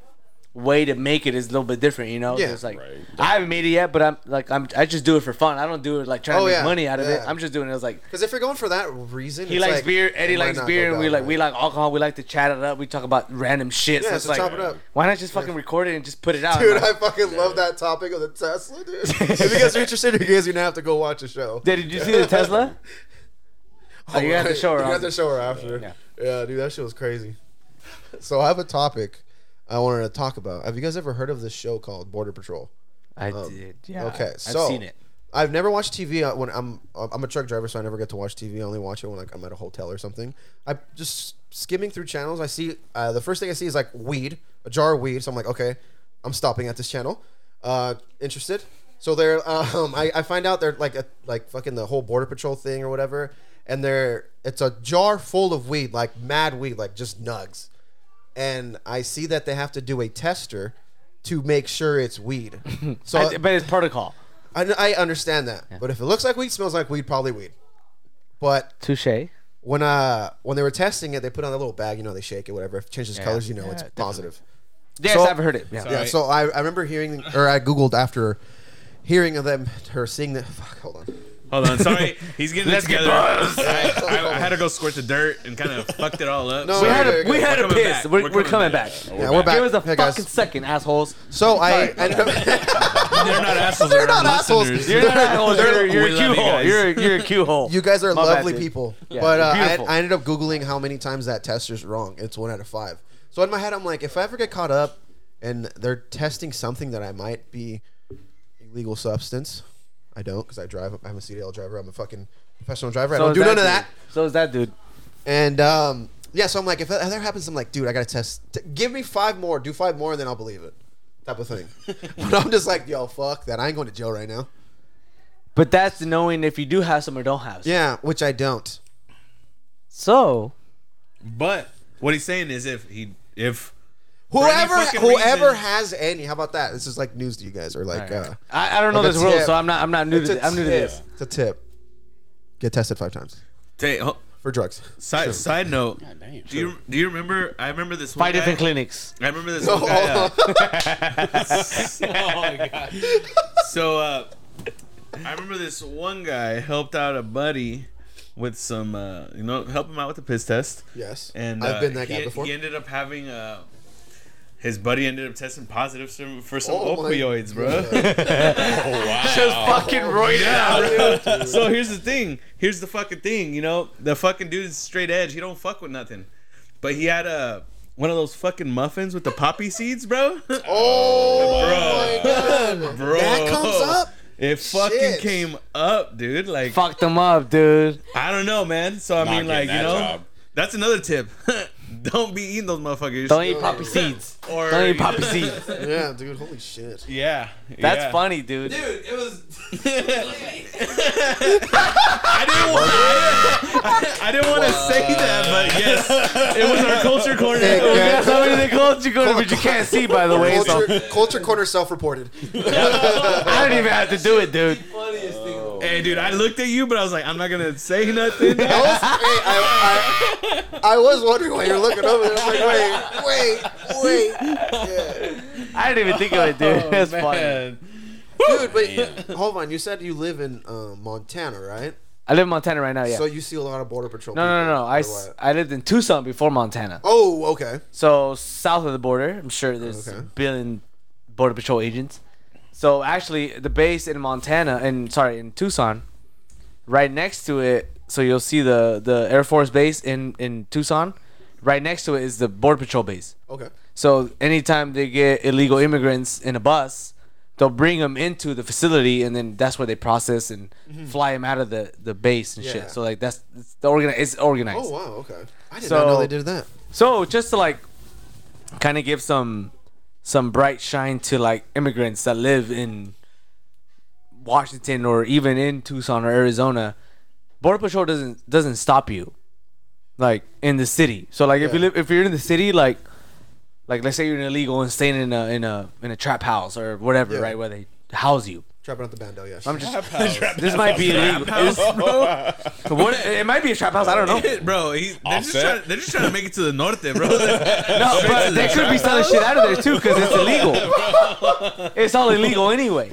way to make it is a little bit different, you know. Yeah. it's like Right. I haven't made it yet, but I'm like I'm I just do it for fun. I don't do it like trying Oh, to make yeah, money out of it. I'm just doing it as like because if you're going for that reason, he it's likes like, beer, Eddie likes beer, and we like right. we like alcohol. We like to chat it up. We talk about random shit. Yeah, so it's so like, chop it up. why not just fucking record it and just put it out? Dude, I'm I fucking love that topic of the Tesla, dude. if you guys are interested, you guys are gonna have to go watch the show. Did you see the Tesla? Oh, you have to show her. You have after. to show her after. Yeah. Yeah. dude, that shit was crazy. So I have a topic I wanted to talk about. Have you guys ever heard of this show called Border Patrol? I did. Yeah. okay, I've so- seen it. I've never watched TV uh, when I'm I'm a truck driver, so I never get to watch TV. I only watch it when like I'm at a hotel or something. I just skimming through channels. I see uh, the first thing I see is like weed, a jar of weed. So I'm like, okay, I'm stopping at this channel. Uh, interested? So they're um, I, I find out they're like a, like fucking the whole border patrol thing or whatever, and they're it's a jar full of weed, like mad weed, like just nugs. And I see that they have to do a tester to make sure it's weed. So I, but it's protocol. I, I understand that, but if it looks like weed, smells like weed, probably weed. But Touche. when uh when they were testing it, they put on a little bag. You know, they shake it, whatever. If it changes colors, you know, Yeah, it's definitely. positive. Yes, So- I've heard it. Yeah. Yeah. So I, I remember hearing, or I googled after hearing of them, her seeing that. Fuck, hold on. Hold on, sorry. He's getting Let's it together. buzzed. I, I, I had to go squirt the dirt and kind of fucked it all up. No, We had a we had We're a coming piss. back. We're, We're we're coming coming back. back. Yeah, we're back. Give us a Hey, guys. fucking second, assholes. So I ended up. They're not assholes. They're They're, not our assholes. listeners. You're not assholes. You're, you're We a love cue you hole. guys. You're you're a cue hole. You guys are My bad, lovely dude. people. Yeah, but uh, I, beautiful. I ended up googling how many times that tester's wrong. It's one out of five. So in my head, I'm like, if I ever get caught up and they're testing something that I might be illegal substance, I don't because I drive. I'm a CDL driver. I'm a fucking professional driver. I don't do none of that. So is that dude. And um, yeah, so I'm like, if that ever happens, I'm like, dude, I gotta test. T- give me five more. Do five more, and then I'll believe it. Type of thing. but I'm just like, yo, fuck that. I ain't going to jail right now. But that's knowing if you do have some or don't have some. Yeah, which I don't. So But what he's saying is if he if Whoever whoever reason- has any, how about that? This is like news to you guys, or like uh, I, I don't know Like this world, so I'm not I'm not new it's to this. I'm new to this. It's a tip. Get tested five times Tay, ho- for drugs. side side note. God damn. Do you do you remember? I remember this one Five different clinics. I remember this one guy. Uh, oh my god. so uh, I remember this one guy helped out a buddy with some, uh, you know, help him out with the piss test. Yes, And I've uh, been that guy he, before. He ended up having uh, his buddy ended up testing positive for, for some Oh opioids, bro. Oh wow. Just fucking roided Yeah, out. bro. so here's the thing. Here's the fucking thing. You know, the fucking dude is straight edge. He don't fuck with nothing. But he had a one of those fucking muffins with the poppy seeds, bro. Oh my god, bro, that comes up. It fucking Shit. came up, dude. Like Fucked them up, dude. I don't know, man. So I Not mean, like you know, job. that's another tip. don't be eating those motherfuckers. Don't eat poppy seeds. Or Don't eat poppy seeds. Yeah, dude, holy shit. Yeah, That's yeah. funny, dude. Dude, it was. I didn't want. I I didn't want to say that, but yes, it was our culture corner. Hey, We got guys, somebody in the culture corner, but you can't see, by the way. So culture, culture corner self-reported. I don't even have to do it, dude. Funniest thing. Hey, dude, I looked at you, but I was like, I'm not gonna say nothing. I was, hey, I, I, I was wondering why you're looking over there. I was like, wait, wait, wait. Yeah. I didn't even think of it, dude. That's funny. Dude, but hold on. You said you live in uh, Montana, right? I live in Montana right now. Yeah. So you see a lot of border patrol. no, no, people, no, no. I, or s- what? I lived in Tucson before Montana. Oh, okay. So south of the border, I'm sure there's Okay. a billion border patrol agents. So actually, the base in Montana, and sorry, in Tucson, right next to it. So you'll see the the Air Force base in in Tucson. Right next to it is the border patrol base. Okay. So anytime they get illegal immigrants in a bus, they'll bring them into the facility, and then that's where they process and mm-hmm. fly them out of the the base and Yeah. shit. So like that's it's the organi- It's organized. Oh wow. Okay. I did So- not know they did that. So just to like kind of give some some bright shine to like immigrants that live in Washington or even in Tucson or Arizona, Border Patrol doesn't doesn't stop you like in the city. So like if you live if you're in the city like like let's say you're an illegal and staying in a in a in a trap house or whatever, Yeah. right, where they house you. Trapping out the bando. Yes. I'm just this might be illegal. House, bro. What, it might be a trap house. I don't know. bro, he, they're, just Offset. trying, they're just trying to make it to the norte, bro. No, but they could be selling shit out of there too because it's illegal. It's all illegal anyway.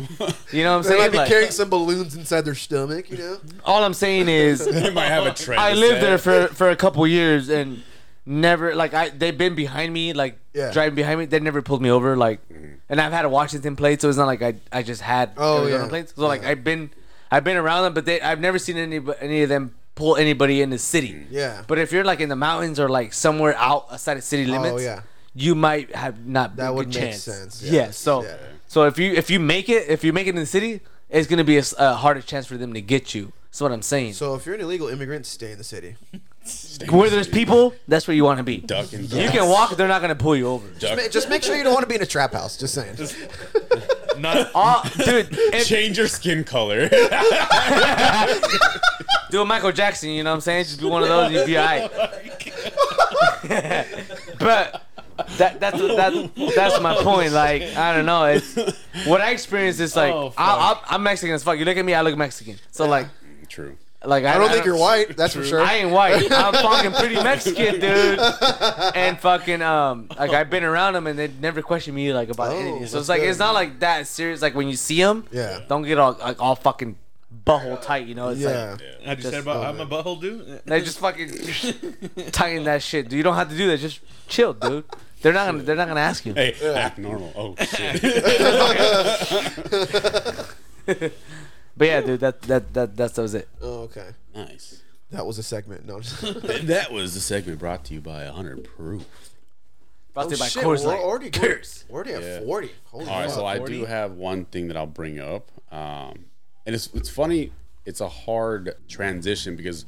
You know what I'm saying? they saying? might be Like, carrying some balloons inside their stomach. You know. all I'm saying is, They might have a trend. I to lived set. there for for a couple years and never like I they've been behind me like Yeah. driving behind me. They never pulled me over like, mm. and I've had a Washington plate, so it's not like I I just had Oh, Arizona yeah. plates. So like Yeah. I've been I've been around them, but they I've never seen any any of them pull anybody in the city. Mm. Yeah. But if you're like in the mountains or like somewhere outside of city oh, limits, Oh yeah. you might have not That a would make chance. sense, Yeah. So so if you if you make it if you make it in the city, it's gonna be a harder chance for them to get you. That's what I'm saying. So if you're an illegal immigrant, stay in the city. where there's people, that's where you want to be. Duck and You can walk, they're not gonna pull you over. duck. Ma- Just make sure you don't want to be in a trap house. Just saying. Not, Oh, dude, if, Change your skin color. do a Michael Jackson. You know what I'm saying? Just be one of those. You'd be oh alright. but that that's that that's my oh point. Like I don't know. It's what I experienced is like Oh, fuck. I, I, I'm Mexican as fuck. You look at me, I look Mexican. So like True. Like I, I don't think you're white. That's for sure. I ain't white. I'm fucking pretty Mexican, dude. And fucking um, like I've been around them and they never question me like about Oh, anything. So that's it's like good. it's not like that serious. Like when you see them, Yeah. don't get all like all fucking butthole tight. You know, it's yeah. like how'd you say about I'm a man. butthole dude? they just fucking tighten that shit. Dude, you don't have to do that. Just chill, dude. They're not gonna. They're not gonna ask you. Hey, act normal. Oh shit. But yeah, dude, that that that that was it. Oh, okay. nice. That was a segment. No. That was the segment brought to you by 100 Proof. Brought to Oh, you by shit, Coors we're already going- Curse. We're already at Yeah. 40. Holy All right, fuck. so I do have one thing that I'll bring up, um, and it's it's funny. It's a hard transition because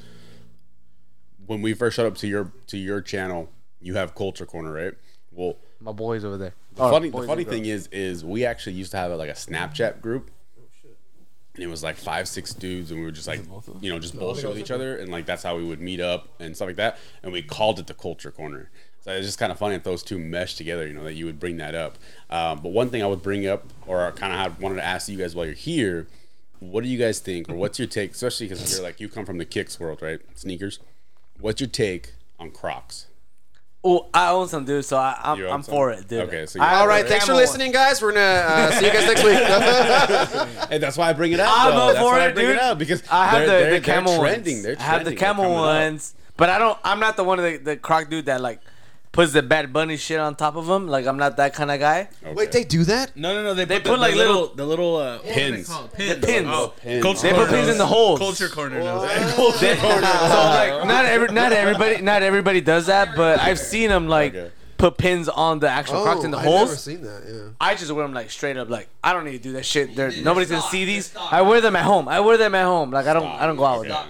when we first showed up to your to your channel, you have Culture Corner, right? Well, My boys over there. the funny the funny thing is is we actually used to have like a Snapchat group. And it was like five, six dudes, and we were just like, you know, just bullshit with each other, and like that's how we would meet up and stuff like that, and we called it the Culture Corner. So it's just kind of funny that those two mesh together, you know, that you would bring that up. Um, but one thing I would bring up, or I kind of wanted to ask you guys while you're here, what do you guys think, or what's your take, especially because you're like you come from the kicks world, right? Sneakers. What's your take on Crocs? Oh, I own some, dude. So I, I'm, You own I'm some? for it, dude. Okay, so you're I All have right, the thanks for listening, guys. We're gonna uh, see you guys next week. Hey, that's why I bring it up. I'm though. up That's for why I it, bring dude. it up because I have they're, the, they're, the camel they're trending. ones. They're I have the trending. They're camel coming up. ones, but I don't. I'm not the one of the, the croc dude that like puts the Bad Bunny shit on top of them. Like I'm not that kind of guy. Okay. Wait, they do that? No, no, no. They, They put, put, the, like, the little- little, the little uh, what are Pins. called? Pins. pins. Oh, Pins. Culture They put pins in the holes. Culture corner knows. They- so like not every not everybody not everybody does that, but I've seen them like Okay. put pins on the actual crocs in the Oh, I've never seen that. Yeah. I just wear them like straight up. Like I don't need to do that shit. They're, nobody's gonna see these. I wear them at home. I wear them at home. Like I don't I don't go out with them.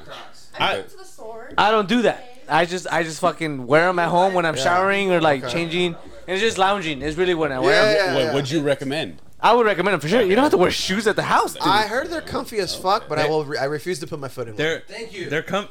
I I- went to the store. I don't do that. I just I just fucking wear them at home when I'm showering or like Okay. changing. And it's just lounging. It's really what I wear Yeah, them. yeah, What would you recommend? I would recommend them for sure. You don't have to wear shoes at the house, dude. I heard they're comfy as fuck, but I will. Re- I refuse to put my foot in. one. They're Thank you. they're com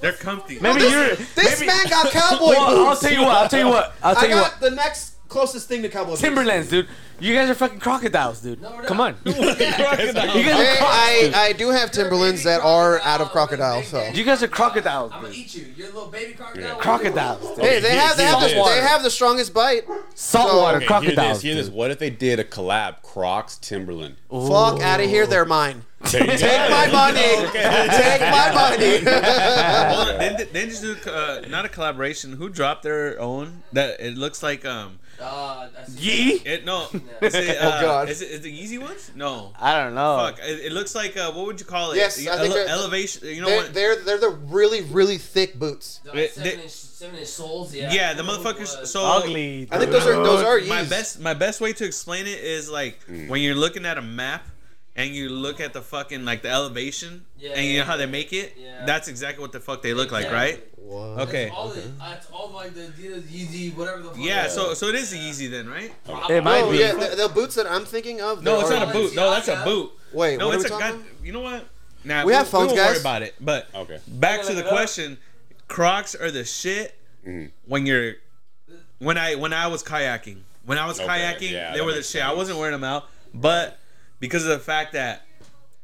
they're comfy. maybe this, you're. this maybe, man got cowboy Well, I'll boots. tell you what. I'll tell you what. I'll tell I you got what. the next closest thing to cowboy boots. Timberlands, dude. You guys are fucking crocodiles, dude. No, we're Come on. You guys are Hey, crocs, I. I do have Timberlands that are out of crocodile. So You guys are crocodiles, I'm gonna dude. eat you. You're a little baby crocodile. Crocodiles. Dude. hey, they have they have, the, they have the strongest bite. Saltwater Okay, hear this. crocodiles. Hear this. dude. What if they did a collab Crocs Timberland? Fuck out of here, they're mine. There you Take my money. Take my money. Hold on, didn't they just do uh, not a collaboration? Who dropped their own? That it looks like um Uh, Yee? it no. Is it, uh, Oh, God. Is it is it the Yeezy ones? No. I don't know. Fuck. It, it looks like uh, what would you call it? Yes, I think Ele- they're- elevation. You know they're, what? they're they're the really really thick boots. The, like, seven they- inch, seven inch soles. Yeah. Yeah, the Ooh, motherfuckers. So Ugly. I think those are those are my best my best way to explain it is like when you're looking at a map and you look at the fucking like the elevation Yeah, and you know how they make it. Yeah. That's exactly what the fuck they look like, Exactly. right? What? That's Okay. all the, that's all like the Adidas, Yeezy, whatever the fuck. Yeah. So so it is easy then, right? It might Oh be. yeah, the, the boots that I'm thinking of. No, it's not a boot. No, that's a boot. Wait, No, what are it's we a talking? god. about? You know what? Nah, We have phones, we won't worry about it. But Okay. back to the Look it up. question. Crocs are the shit Mm-hmm. when you're when I when I was kayaking. When I was Okay, kayaking, yeah, they were the makes shit. I wasn't wearing them out, but because of the fact that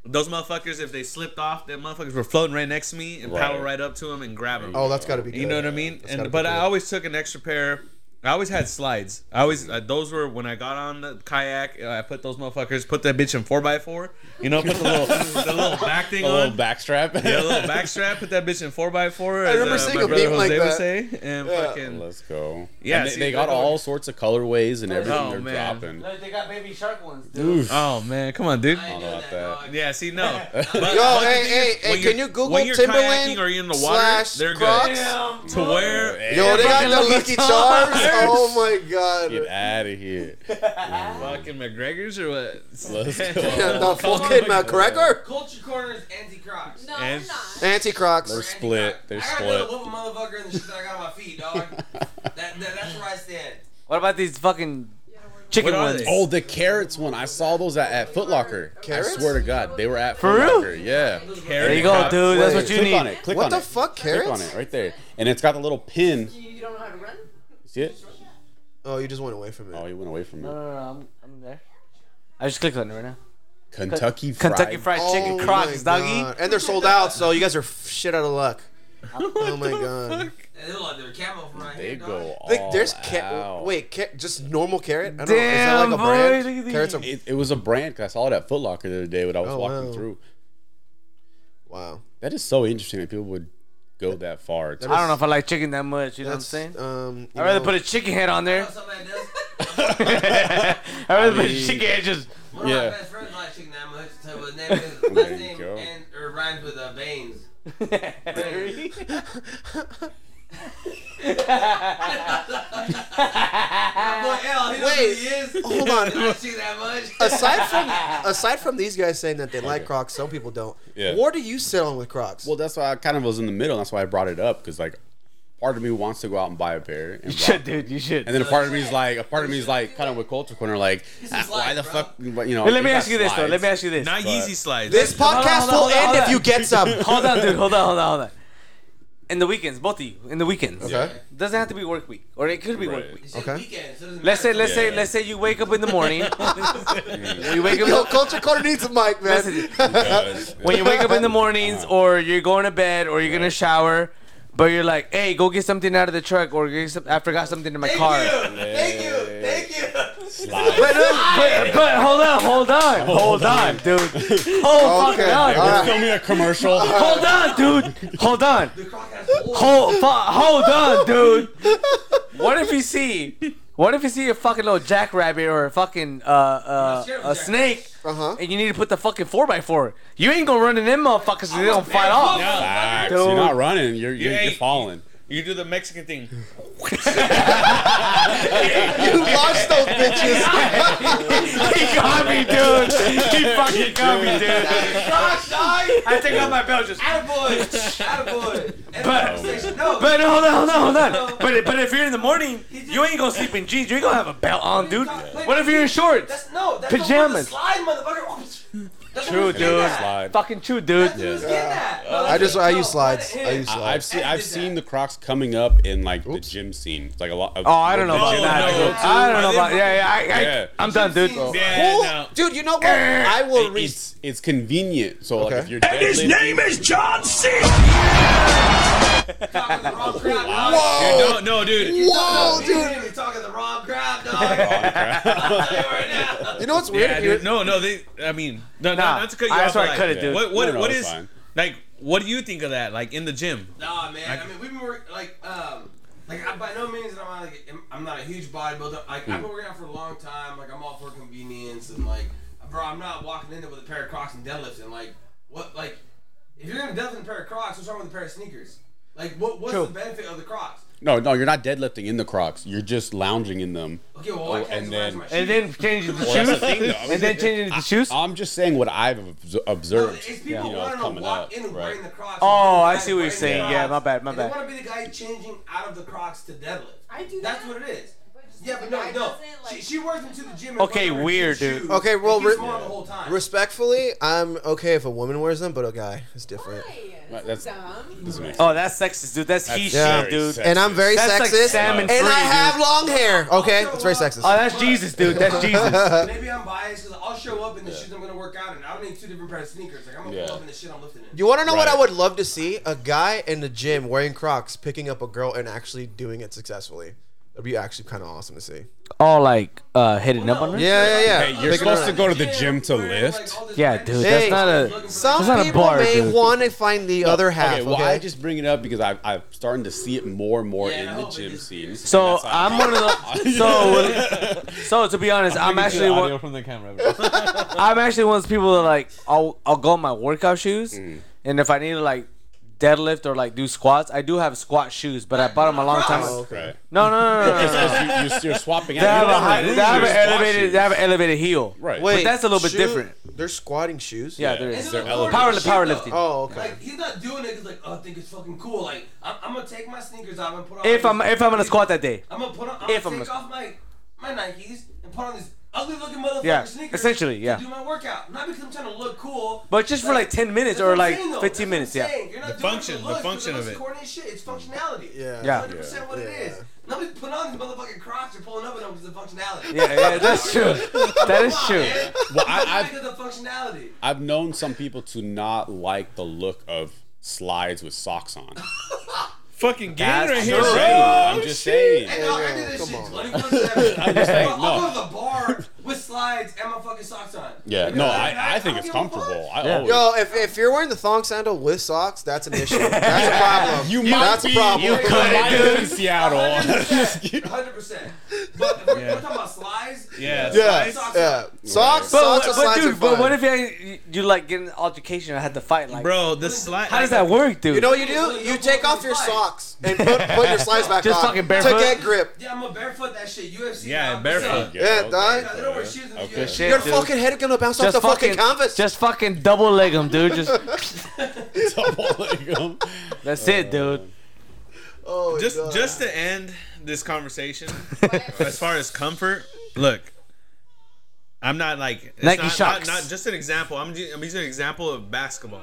those motherfuckers, if they slipped off, them motherfuckers were floating right next to me and Right. paddle right up to them and grab them. Oh, that's got to be. Good. You know what I mean? That's And be but I always took an extra pair. I always had slides. I always uh, those were when I got on the kayak. Uh, I put those motherfuckers, put that bitch in four x four. You know, put the little the little back thing A on. little backstrap. yeah, a little back strap. Put that bitch in four x four. I remember seeing a meme like would that. say, and Yeah. fucking Let's go. Yeah, And they, see, they got they're- all sorts of colorways and everything Oh, they're man. dropping. Look, they got baby shark ones, dude. oh man, come on, dude. I ain't I doing don't that. Yeah, see, no. But, Yo, but hey, hey, hey, can you're- you Google when you're Timberland kayaking or you're in the water? slash They're Crocs? good to wear. Yo, they got the Lucky Lucky Charms. Charms. Oh my god. Get out of here. Fucking McGregor's or what? Let's go. the fucking McGregor. Culture corner is anti Crocs. No, And- we're not. Anti Crocs. They're split. They're I gotta split. go to whoop a motherfucker in the shit that I got on my feet, dog. that, that, that's where I stand. What about these fucking chicken What are ones? they? Oh, the carrots one. I saw those at, at Foot Locker. Carrots? I swear to God, they were at For Foot real? Locker. Yeah. There you go, dude. That's what you Click need. on it. Click What on the it. fuck, Click on carrots? it right there, and it's got the little pin. You, you don't know how to run? See it? Oh, you just went away from it. Oh, you went away from No, it. no, no, I'm, I'm there. I just clicked on it right now. Kentucky Fried. Kentucky Fried oh Chicken Oh Crocs, my doggy. God. And they're sold out, so you guys are f- shit out of luck. Oh my god. They look like they're camo from They go all Like, there's ca- out. wait, ca- just normal carrot? I don't Damn, know. Is that like a boy, brand? look. Carrots are It, it was a brand 'cause I saw it at Foot Locker the other day when I was Oh, walking wow. through. wow. That is so interesting that people would go that far. It's- I don't know if I like chicken that much. You know what I'm saying? um. I'd rather know, put a chicken head on there. something that does? I'd rather put a mean- chicken head just. One of Yeah. my best friends likes chicken that much. So his name is There last you name go. and or rhymes with uh, Baines. I'm like, L, he knows Wait, is. hold on. He likes chicken that much. aside from aside from these guys saying that they like Crocs, some people don't. Yeah. What do you sit on with Crocs? Well, that's why I kind of was in the middle. That's why I brought it up because like part of me wants to go out and buy a pair. And You should, dude. You should. And then a part of me is like, a part of me is like, kind of with Culture Corner, like, ah, why the bro. fuck, you know? Hey, let me ask got you this though. Let me ask you this. Not Yeezy slides. This podcast hold on, will hold on, end if you get some. hold on, dude. Hold on, hold on, hold on. In the weekends, both of you. In the weekends. Okay. Doesn't have to be work week, or it could be work week. Okay. weekend, so it doesn't Let's say, matter. let's say, let's say you wake up in the morning. you wake up. Yo, Culture Corner needs a mic, man. Listen, when you wake up in the mornings, or you're going to bed, or you're gonna shower, but you're like, "Hey, go get something out of the truck," or get some, I forgot something in my Thank car. you. Thank you. Thank you. Slides. But, uh, but, but hold on, hold on, hold on, dude. Hold Okay, fucking on. all right. Film me a commercial. Hold on, dude. Hold on. The croc has holes. Hold, fu- hold on, dude. What if you see? What if you see a fucking little jackrabbit or a fucking uh, uh, a a snake, Uh-huh. and you need to put the fucking four x four? You ain't gonna run in them motherfuckers so they don't fight off. Facts. Dude. You're not running. You're you're, Yeah, you're hey. falling. You do the Mexican thing. You lost those bitches. he got me, dude. He fucking got me, dude. Crocs, dog. I take off my belt just. Attaboy. Attaboy. And But- conversation. no. But hold on, hold on, hold on. But but if you're in the morning, you ain't gonna sleep in jeans. You ain't gonna have a belt on, dude. What if you're in shorts? That's no. That's Pajamas. The slide, motherfucker. That's True, what was getting dude. at. Slide. Fucking true, dude. That's what was getting at. No, I just I use slides. I use slides. I, have seen I've seen that. the Crocs coming up in like the gym scene. It's like a lot. Of, Oh, I don't know about that. no, dude. I don't know about. Yeah, yeah. I, I, Yeah. I'm done, dude. Yeah, Cool. no. Dude, you know what? I will It- read. it's it's convenient. So like Okay. if you're deadlifting, is John C. Talking the wrong crap, dog. No, no, dude. Whoa, Dude, dude. you're talking the wrong crap, dog. I'll tell you right now. You know what's weird? Yeah, dude. No, no. They. I mean, no, no, Nah, not to cut you I- off. that's why I cut like, it, dude. What, what, No, no, what it's is fine. like? What do you think of that? Like in the gym? Nah, man. I mean, we've been working like um. Like I, by no means am I like I'm- I'm not a huge bodybuilder. Like I've been working out for a long time. Like I'm all for convenience and like, bro, I'm not walking in there with a pair of Crocs and deadlifting. Like what? Like if you're gonna deadlift in a pair of Crocs, what's wrong with a pair of sneakers? Like what? What's True. the benefit of the Crocs? no, no, you're not deadlifting in the Crocs. You're just lounging in them. Okay, well, why Oh, can't and I just wear then- And then changing the Well, shoes. the thing. And then changing the shoes. I'm just saying what I've obs- No, observed. it's people you know, wanting to coming walk up, in right. wearing the Crocs. Oh, I see what you're saying. Yeah, my bad, my and bad. They want to be the guy changing out of the Crocs to deadlift. I do That's that. what it is. But just Yeah, but no, no. doesn't, She, like- she wears into the gym. in Okay, front of weird, shoes dude. Okay, and well, keeps re- them on the whole time. Respectfully, I'm okay if a woman wears them, but a guy is different. Why? Right, That's that's- dumb. Doesn't make Oh, that's sexist, dude. That's he That's shit, very dude. sexist. And I'm very That's like sexist, salmon and free, I have dude. long hair. Okay, I'll it's very sexist. Oh, that's Jesus, dude. That's Jesus. Maybe I'm biased because I'll show up in the shoes I'm gonna work out in. I don't need two different pairs of sneakers. Like I'm gonna Yeah. pull up in the shit I'm lifting in. You want to know what I Right. would love to see? A guy in the gym wearing Crocs, picking up a girl, and actually doing it successfully. That'd be actually kind of awesome to see. All like uh hitting up on her. Yeah, yeah, yeah. Hey, you're Picking her supposed to up. go to the gym to lift. Yeah, dude, that's not a- Some That's not a people bar, may dude. want to find the other half. Okay, Okay, well, I just bring it up because I, I'm starting to see it more and more Yeah, in the gym is. scene. So I'm one of the. So so to be honest, I'm actually one. from the camera. I'm actually one of those people that like I'll I'll go in my workout shoes, Mm. and if I need to like deadlift or like do squats, I do have squat shoes, but I bought them a long time oh, ago. Right. No, no, no, no, no. no. Because you, you're, you're swapping They have out. a high, they have an elevated they have an elevated heel. Right. Wait, that's a little bit shoe- different. They're squatting shoes. Yeah, Yeah. there They're they're elevated. Power- Power, powerlifting. Oh, okay. Like he's not doing it because like oh, I think it's fucking cool. Like I'm, I'm gonna take my sneakers off and put on. If I'm if I'm gonna squat that day. I'm gonna put on. I'm if gonna I'm take gonna- off my my Nikes and put on these ugly looking motherfucking Yeah, sneakers. essentially, yeah. To do my workout, not because I'm trying to look cool. But just for like 10 minutes or like saying, though. 15 minutes, yeah. You're not The doing function- for the function of it. Corny shit. It's functionality. Yeah. Yeah. 100 percent what it Yeah. is. Nobody's putting on these motherfucking Crocs or pulling up in them because of functionality. Yeah, yeah, that's true. That is true. man. Well, I, I've, because functionality. I've known some people to not like the look of slides with socks on. Fucking game That's right here, just bro. I'm just oh, saying. Hey, dog, I yo, do this come shit on. 24 7. I'm just saying, I'll go to the bar with slides and my fucking socks on. Yeah, Because no, I- I, I think don't it's give a fuck. comfortable. I Yeah. always. Yo, if, if you're wearing the thong sandal with socks, that's an issue. That's a problem. You that's might a be- problem. you might live in Seattle. 100 percent. But if we're, Yeah. we're talking about slides. Yeah, yeah, Socks yeah. Socks, But, socks, but, and slides dude, are but fine. what if you, you like get an altercation and I had to fight? Like, bro. The slide. how does that work, dude? You know what you do? You take off your socks and put, put your slides back Just on fucking to get grip. Yeah, I'm a barefoot that shit. UFC. Yeah, dog. barefoot. Yeah, okay. dog. They don't wear shoes in the Okay. gym. Shit, Your dude. fucking head is gonna bounce off the fucking, fucking, canvas. just fucking double leg them, dude. Just Double leg 'em. that's it, dude. Oh, just God. just to end this conversation, as far as comfort, look, I'm not like it's Nike not, Shox. Not, not just an example. I'm, ju- I'm using an example of basketball.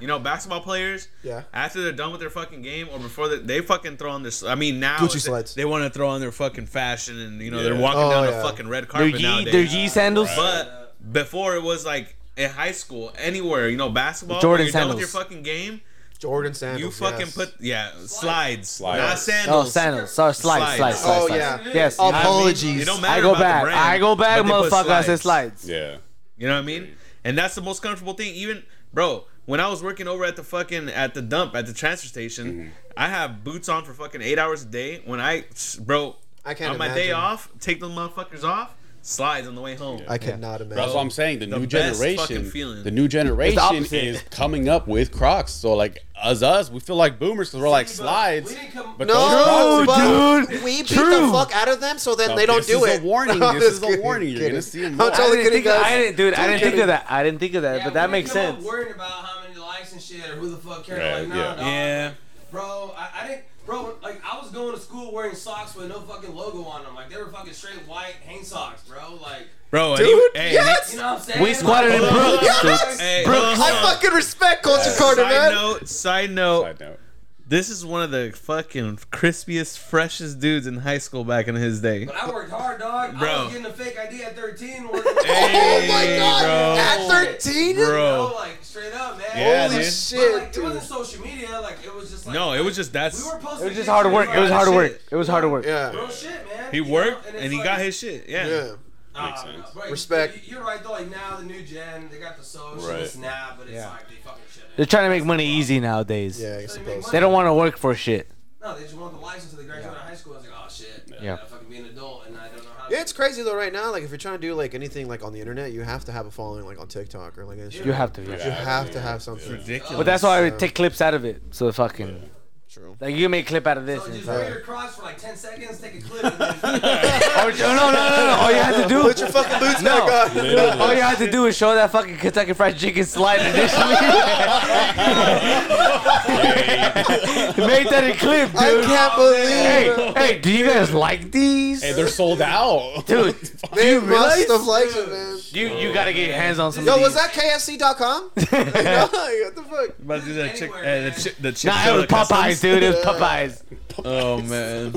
You know, basketball players. Yeah. After they're done with their fucking game, or before they, they fucking throw on their. I mean, now Gucci they, slides. They want to throw on their fucking fashion, and you know they're walking Oh, down yeah. the fucking red Their carpet Yee, nowadays. their Yee sandals. But before it was like in high school, anywhere, you know, basketball. Jordan when you're done with your fucking game. Jordan sandals. You fucking yes. put yeah slides, Slides. not Oh, sandals. sandals. Sorry, slides, slides, Slides. slides. Oh yeah. Yes. I mean, Apologies. it don't I go about the back. brand, I go back, but they motherfucker. I said slides. slides. Yeah. You know what I mean? And that's the most comfortable thing. Even bro, when I was working over at the fucking at the dump at the transfer station, Mm-hmm. I have boots on for fucking eight hours a day. When I, bro, I can't on my day off, take the motherfuckers off, slides on the way home. I cannot imagine. That's what I'm saying. The, The new generation, the new generation opposite. is coming up with Crocs. So like us, us, we feel like boomers because we're like but slides. we didn't come- But No, those Crocs are- but we beat True. the fuck out of them, so then No, they don't this do is it. a warning. I'm This just is a warning. You're kidding. gonna see 'em I'm more. I totally didn't, kidding, think of. I didn't, dude. I didn't think of that. I didn't think of that, Yeah, but that makes come up sense. Worrying about how many likes and shit or who the fuck cares. Right, like, no, yeah. Yeah. Bro, I, I didn't. Bro, like I was going to school wearing socks with no fucking logo on them. Like they were fucking straight white Hanes socks, bro. Like, Bro, Dude, he- hey, yes! you know what I'm saying? We squatted in Like, Brooks, yes! Hey, Bro, hold on, hold I fucking respect Culture uh, Carter, Side man. note, side note, Side note. This is one of the fucking crispiest, freshest dudes in high school back in his day. But I worked hard, dog. I Bro. was getting a fake ID at 13. Working Oh my god! bro. At 13? Bro. Bro, like straight up, man. Yeah, Holy dude. But, shit, like, it wasn't social media. Like it was just like No, it was just that's. we were posting It was just pictures, hard work. It was hard shit. work. It was hard to work. Yeah. Real shit, man. He You know, worked and he like- got his shit. Yeah. Yeah. Uh, Makes sense. but Respect. you- You're right though. Like now, the new gen, they got the social, Right. the snap, but it's Yeah. like they fucking shit. They're trying to make money easy nowadays. Yeah, I So suppose. They don't want to work for shit. No, they just want the license so they graduate high school. It's like, oh shit, Yeah. I gotta fucking be an adult, and I don't know how. Yeah, it's crazy though. Right now, like if you're trying to do like anything like on the internet, you have to have a following like on TikTok or like Instagram. You have to. You Yeah. have to have something. Ridiculous. But that's why I would take clips out of it. So fucking True. like you can make a clip out of this. So And just it's wear like, your Crocs for like 10 seconds, take a clip, and then oh, no, no, no, no, no. All you have to do. Put your fucking boots No. back on. No, All you have to do is show that fucking Kentucky Fried Chicken slide initially. Make that a clip, dude. I can't believe Hey, it. hey, do you guys like these? Hey, they're sold out. Dude, They you must have liked it, man. you you gotta get your hands on some Yo, of was that KFC.com? no, what the fuck? about to do that chick, Anywhere, uh, the man. chick, the chick. Nah, it was Popeyes, dude. It was Popeyes. Oh, oh man.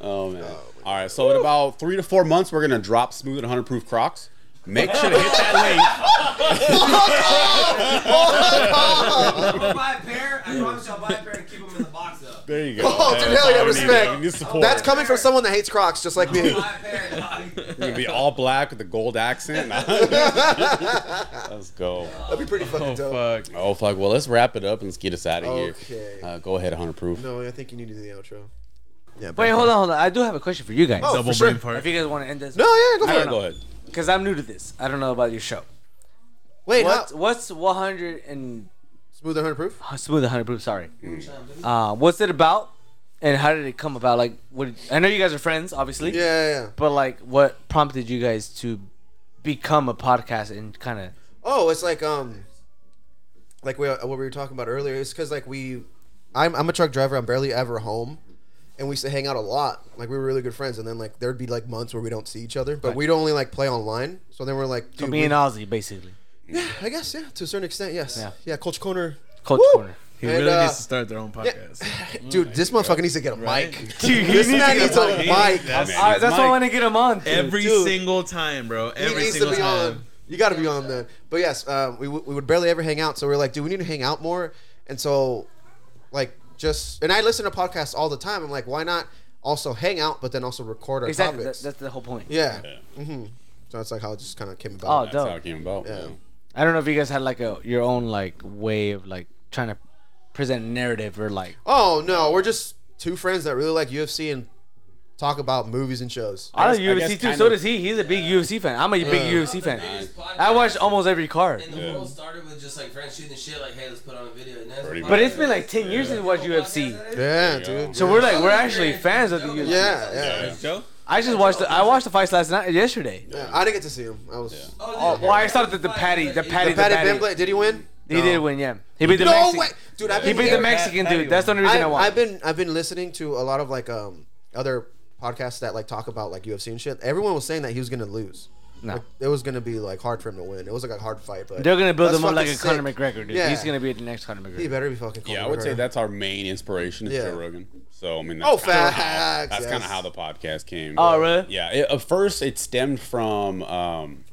Oh man. All right. So in about three to four months, we're gonna drop smooth and 100 proof Crocs. Make sure to hit that I'm buy a pair. I promise you, I'll buy a pair and keep them in the link. There you go. Oh, dude, hell yeah, respect. we need support. That's coming from someone that hates Crocs, just like me. Buy a pair. dog. You're gonna be all black with a gold accent. Let's go. That'd be pretty fucking Oh dope. fuck. Oh fuck. Well, let's wrap it up and let's get us out of here. Okay. Uh, go ahead, 100 proof. No, I think you need to do the outro. Yeah. Wait, hold on, hold on. I do have a question for you guys. Oh, Double for sure. brain fart. If you guys want to end this, No, yeah, go I for it. Go ahead. because I'm new to this. I don't know about your show. Wait, What's how, what's 100 and smooth 100 proof? uh, smooth 100 proof? Sorry. Uh, what's it about? And how did it come about? Like, what? I know you guys are friends, obviously. Yeah, yeah, yeah. But like, what prompted you guys to become a podcast and kind of? Oh, it's like um, like we, what we were talking about earlier. It's because like we, I'm I'm a truck driver. I'm barely ever home, and we used to hang out a lot. Like we were really good friends, and then like there'd be like months where we don't see each other, but Right. we'd only like play online. So then we're like, So me we- and Ozzy, basically. Yeah, I guess yeah, to a certain extent, yes, Yeah. yeah, Coach Corner, Coach Woo! Corner. He And, really uh, needs to start their own podcast. dude, this motherfucker needs to get a Right? mic. Dude, This man needs a mic. mic. That's- Man, Uh, that's why I Mike. want to get him on. dude. Every Dude. single time, bro. He Every needs to be time. on. You got to be on, man. But yes, um, we, w- we would barely ever hang out, so we are like, dude, we need to hang out more. And so, like, just and I listen to podcasts all the time. I'm like, why not also hang out, but then also record our Exactly. That, topics? that's the whole point. yeah. Yeah. hmm So that's like how it just kind of came about. Oh, about. That's dope. how it came about. Yeah. Yeah. I don't know if you guys had like a your own like way of like trying to present a narrative or like. Oh no, we're just two friends that really like UFC and talk about movies and shows. I guess- like I UFC guess too. So of- does he. He's a big UFC fan. I'm a big Yeah. UFC fan. I watch almost every card. And the world started with just like friends shooting shit, like, hey, let's put on a video. And that's Pretty the much. But it's been like ten years since we watched UFC. Yeah, dude. go. So we're like we're actually fans of the UFC. Yeah, yeah. Yeah. Joe? I just watched the, I watched the fights last night yesterday. yeah. I didn't get to see him. I was. Oh, Oh, well, I saw the, the Paddy, the Paddy, the Paddy Paddy. Pimblett, did he win? He No. did win, yeah. He beat the No Mexican. way! dude, I've He beat the Mexican dude. That's the only reason I, I, want. I've been I've been listening to a lot of like um other podcasts that like talk about like UFC and shit. Everyone was saying that he was gonna lose. No. Like, it was gonna be like hard for him to win. It was like a hard fight, but They're gonna build that's him up like a fucking Conor. McGregor, dude. Yeah. He's gonna be the next Conor McGregor. He better be fucking. Yeah, I Conor would say that's our main inspiration is Yeah. Joe Rogan. So I mean, that's Oh, kinda how- facts, that's kind of how the podcast came. Oh, really? Yeah. It, at first, it stemmed from um,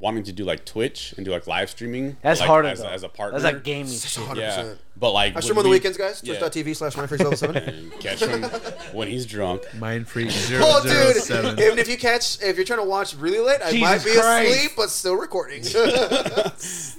wanting to do like Twitch and do like live streaming. That's like, harder as, as a partner. That's like gaming shit. 100%. Yeah, but like I stream when on the we- weekends, guys. Yeah. Twitch.tv slash mindfreaks07. and catch him when he's drunk. Mind freak zero Oh, zero dude! seven. Even if you catch, if you're trying to watch really late, I Jesus might be Christ. asleep, but still recording.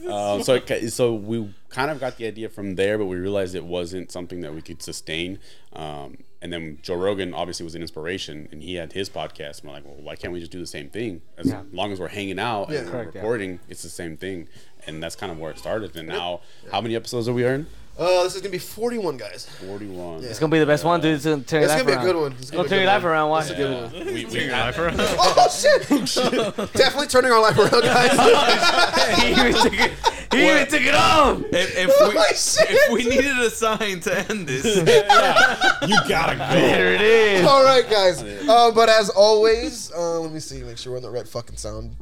Um, so it, so we kind of got the idea from there, but we realized it wasn't something that we could sustain. Um, and then Joe Rogan obviously was an inspiration, and he had his podcast. And we're like, well, why can't we just do the same thing? As Yeah. long as we're hanging out Yeah. and Correct, yeah. recording, it's the same thing. And that's kind of where it started. And now, how many episodes are we in? Oh, this is gonna be 41, guys. Forty-one. It's gonna be the best one, dude. It's gonna turn your It's life gonna be a good one. It's gonna Gonna be turn your life one. around. Watch it. Yeah. We, we Your life around. Oh shit! Definitely turning our life around, guys. he even took it. He even took it off. If, if Oh, we shit. if we needed a sign to end this, you gotta go. There it is. All right, guys. Uh, but as always, uh, let me see, make sure we're on the right fucking sound.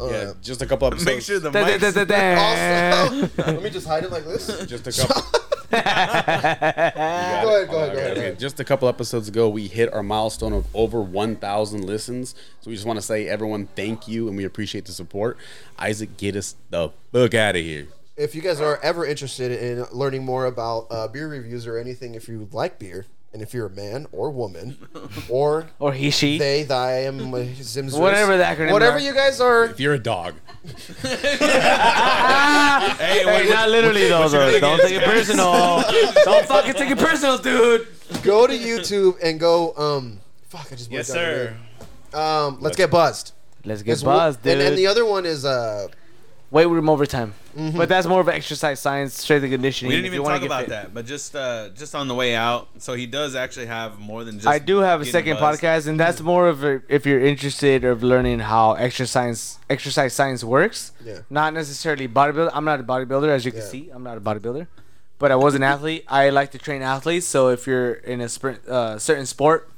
Uh, Yeah, just a couple episodes. make sure the Da, da, da, da, da. Also, let me just hide it like this. just a couple. Go ahead, go ahead, go ahead. Okay. Just a couple episodes ago, we hit our milestone of over 1,000 listens. So we just want to say, everyone, thank you, and we appreciate the support. Isaac, get us the fuck out of here. If you guys are ever interested in learning more about uh, beer reviews or anything, if you like beer, and if you're a man or woman, or Or he, she. they, thy, am, zims, Whatever the acronyms whatever are. you guys are, If you're a dog, hey, Hey, wait, not literally though. though. Don't take it personal. Don't fucking take it personal, dude. go to YouTube and go. Um, fuck, I just yes, blanked out sir. the name. Um, let's get buzzed. Let's get It's wo- buzzed, dude. And, and the other one is uh, Weight room overtime. But that's more of an exercise science, strength and conditioning. We didn't if even you wanna talk about fit. that, but just uh, just on the way out. So he does actually have more than just. I do have a second buzzed. podcast, and that's more of a, if you're interested of learning how exercise exercise science works. Yeah. Not necessarily bodybuilder. I'm not a bodybuilder, as you can Yeah. see. I'm not a bodybuilder, but I was an athlete. I like to train athletes. So if you're in a sprint, uh, certain sport,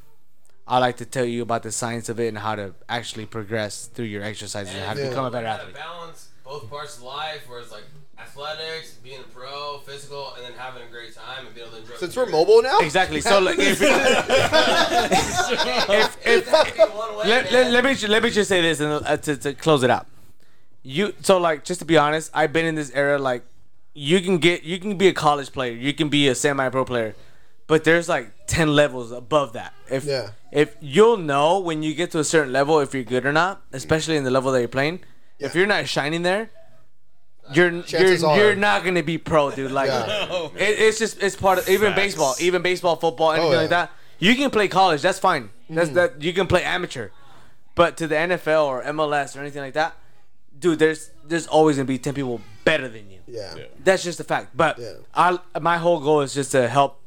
I like to tell you about the science of it and how to actually progress through your exercises and how to Yeah. become a better athlete. balance both parts of life, where it's like athletics, being a pro, physical, and then having a great time and being able to enjoy. since we're beer. mobile now. Exactly. So like, if, if, if, let, let, let me let me just say this and uh, to, to close it out. You so like just to be honest, I've been in this era like you can get you can be a college player, you can be a semi pro player, but there's like ten levels above that. If Yeah. if you'll know when you get to a certain level if you're good or not, especially in the level that you're playing. If you're not shining there, you're you're are- you're not gonna be pro, dude. Like Yeah. it, it's just it's part of even Facts. baseball, even baseball, football, anything Oh, yeah. like that. You can play college, that's fine. That's mm. that you can play amateur, but to the NFL or MLS or anything like that, dude, there's there's always gonna be ten people better than you. Yeah. That's just a fact. But Yeah. I my whole goal is just to help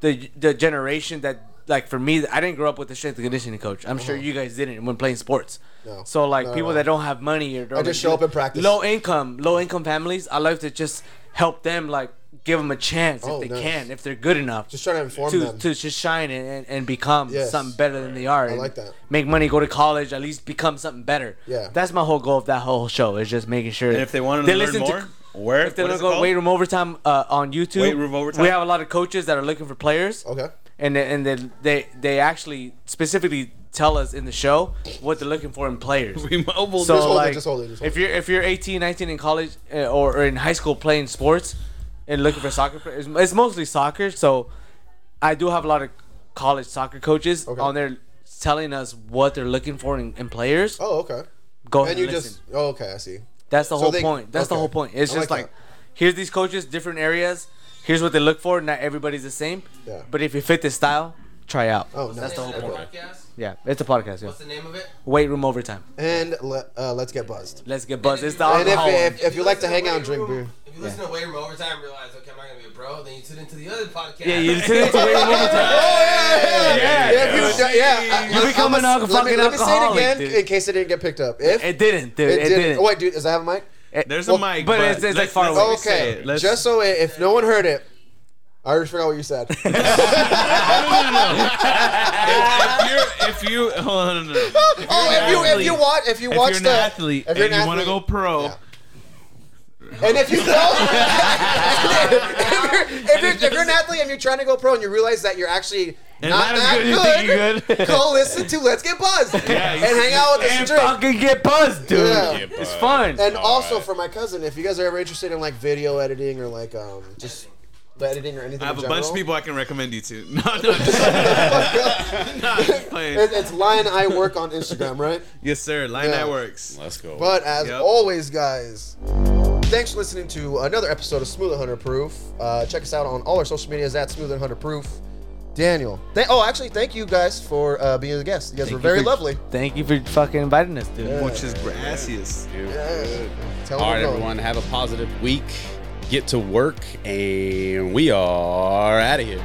the the generation that like for me, I didn't grow up with a strength and conditioning coach. I'm sure you guys didn't when playing sports. Uh-huh. No. So like No, people no. that don't have money or don't I just show up and practice. Low income, low income families. I like to just help them like give them a chance Oh, if they nice. can, if they're good enough. Just trying to inform to, them. to just shine and, and, and become Yes. something better than they are. I like that. Make money, go to college, at least become something better. Yeah. That's my whole goal of that whole show is just making sure. And if they wanted to they learn listen more, where? if they what don't go called? weight room overtime uh, on YouTube, Weight Room Overtime? we have a lot of coaches that are looking for players, Okay. And they, and they, they they actually specifically tell us in the show what they're looking for in players. We mobile. So Just hold it, like, just hold it, just hold if you're if you're 18, 19 in college uh, or, or in high school playing sports and looking for soccer players, it's mostly soccer. So I do have a lot of college soccer coaches Okay. on there telling us what they're looking for in, in players. Oh, okay. Go ahead And you and listen. just. Oh, okay. I see. That's the So whole they- point. That's the whole point. It's I just like like, here's these coaches, different areas. Here's what they look for. Not everybody's the same. Yeah. But if you fit this style, try out. Oh, What's nice. the the whole point. podcast? Yeah, it's a podcast. Yeah. What's the name of it? Weight room overtime. And le- uh, let's get buzzed. Let's get buzzed. It's the And if, alcohol. one. if, if you like to hang out and drink Room- beer. If you listen to Weight Room Overtime and realize, okay, I'm not going to be a pro, then you tune into the other podcast. yeah, you tune into weight room overtime. yeah, yeah, if you, yeah. You become an a- alco- let me- fucking Let me say it alcoholic, again dude. in case it didn't get picked up. If It didn't, dude. it It, didn't. didn't. Oh, wait, dude, does that have a mic? Eh, There's Well, a mic, but but, it's- it's, like, let's- far away. let me say Okay. Let's- just so i- if no one heard it, I already forgot what you said. if you're if you hold on, no, no, no. If oh, you're if an you if you watch if you if watch you're an the athlete if you're and an you want to go pro, Yeah. And if you don't, if, you're, if, you're, if you're an athlete and you're trying to go pro and you realize that you're actually And not not as that good as you think you're good. go listen to Let's Get Buzzed Yeah, and hang out with us and And drink. fucking get buzzed, dude. Yeah. Yeah, It's fun. And All also right. for my cousin, if you guys are ever interested in like video editing or like um just editing or anything, I have in a bunch of people I can recommend you to. No, no, just, no, just playing. it- it's Lion Eye Work on Instagram, right? Yes, sir. Line Yeah. that works. Let's go. But as Yep. always, guys, thanks for listening to another episode of Smooth and 100 Proof. Uh, check us out on all our social medias at Smooth and 100 Proof. Daniel, th- oh, actually, thank you guys for uh, being a guest. You guys Thank were you very for- lovely. Thank you for fucking inviting us, dude. Yeah. Muchas gracias. Yeah. Tell All them right, to go. everyone, have a positive week. Get to work, and we are out of here.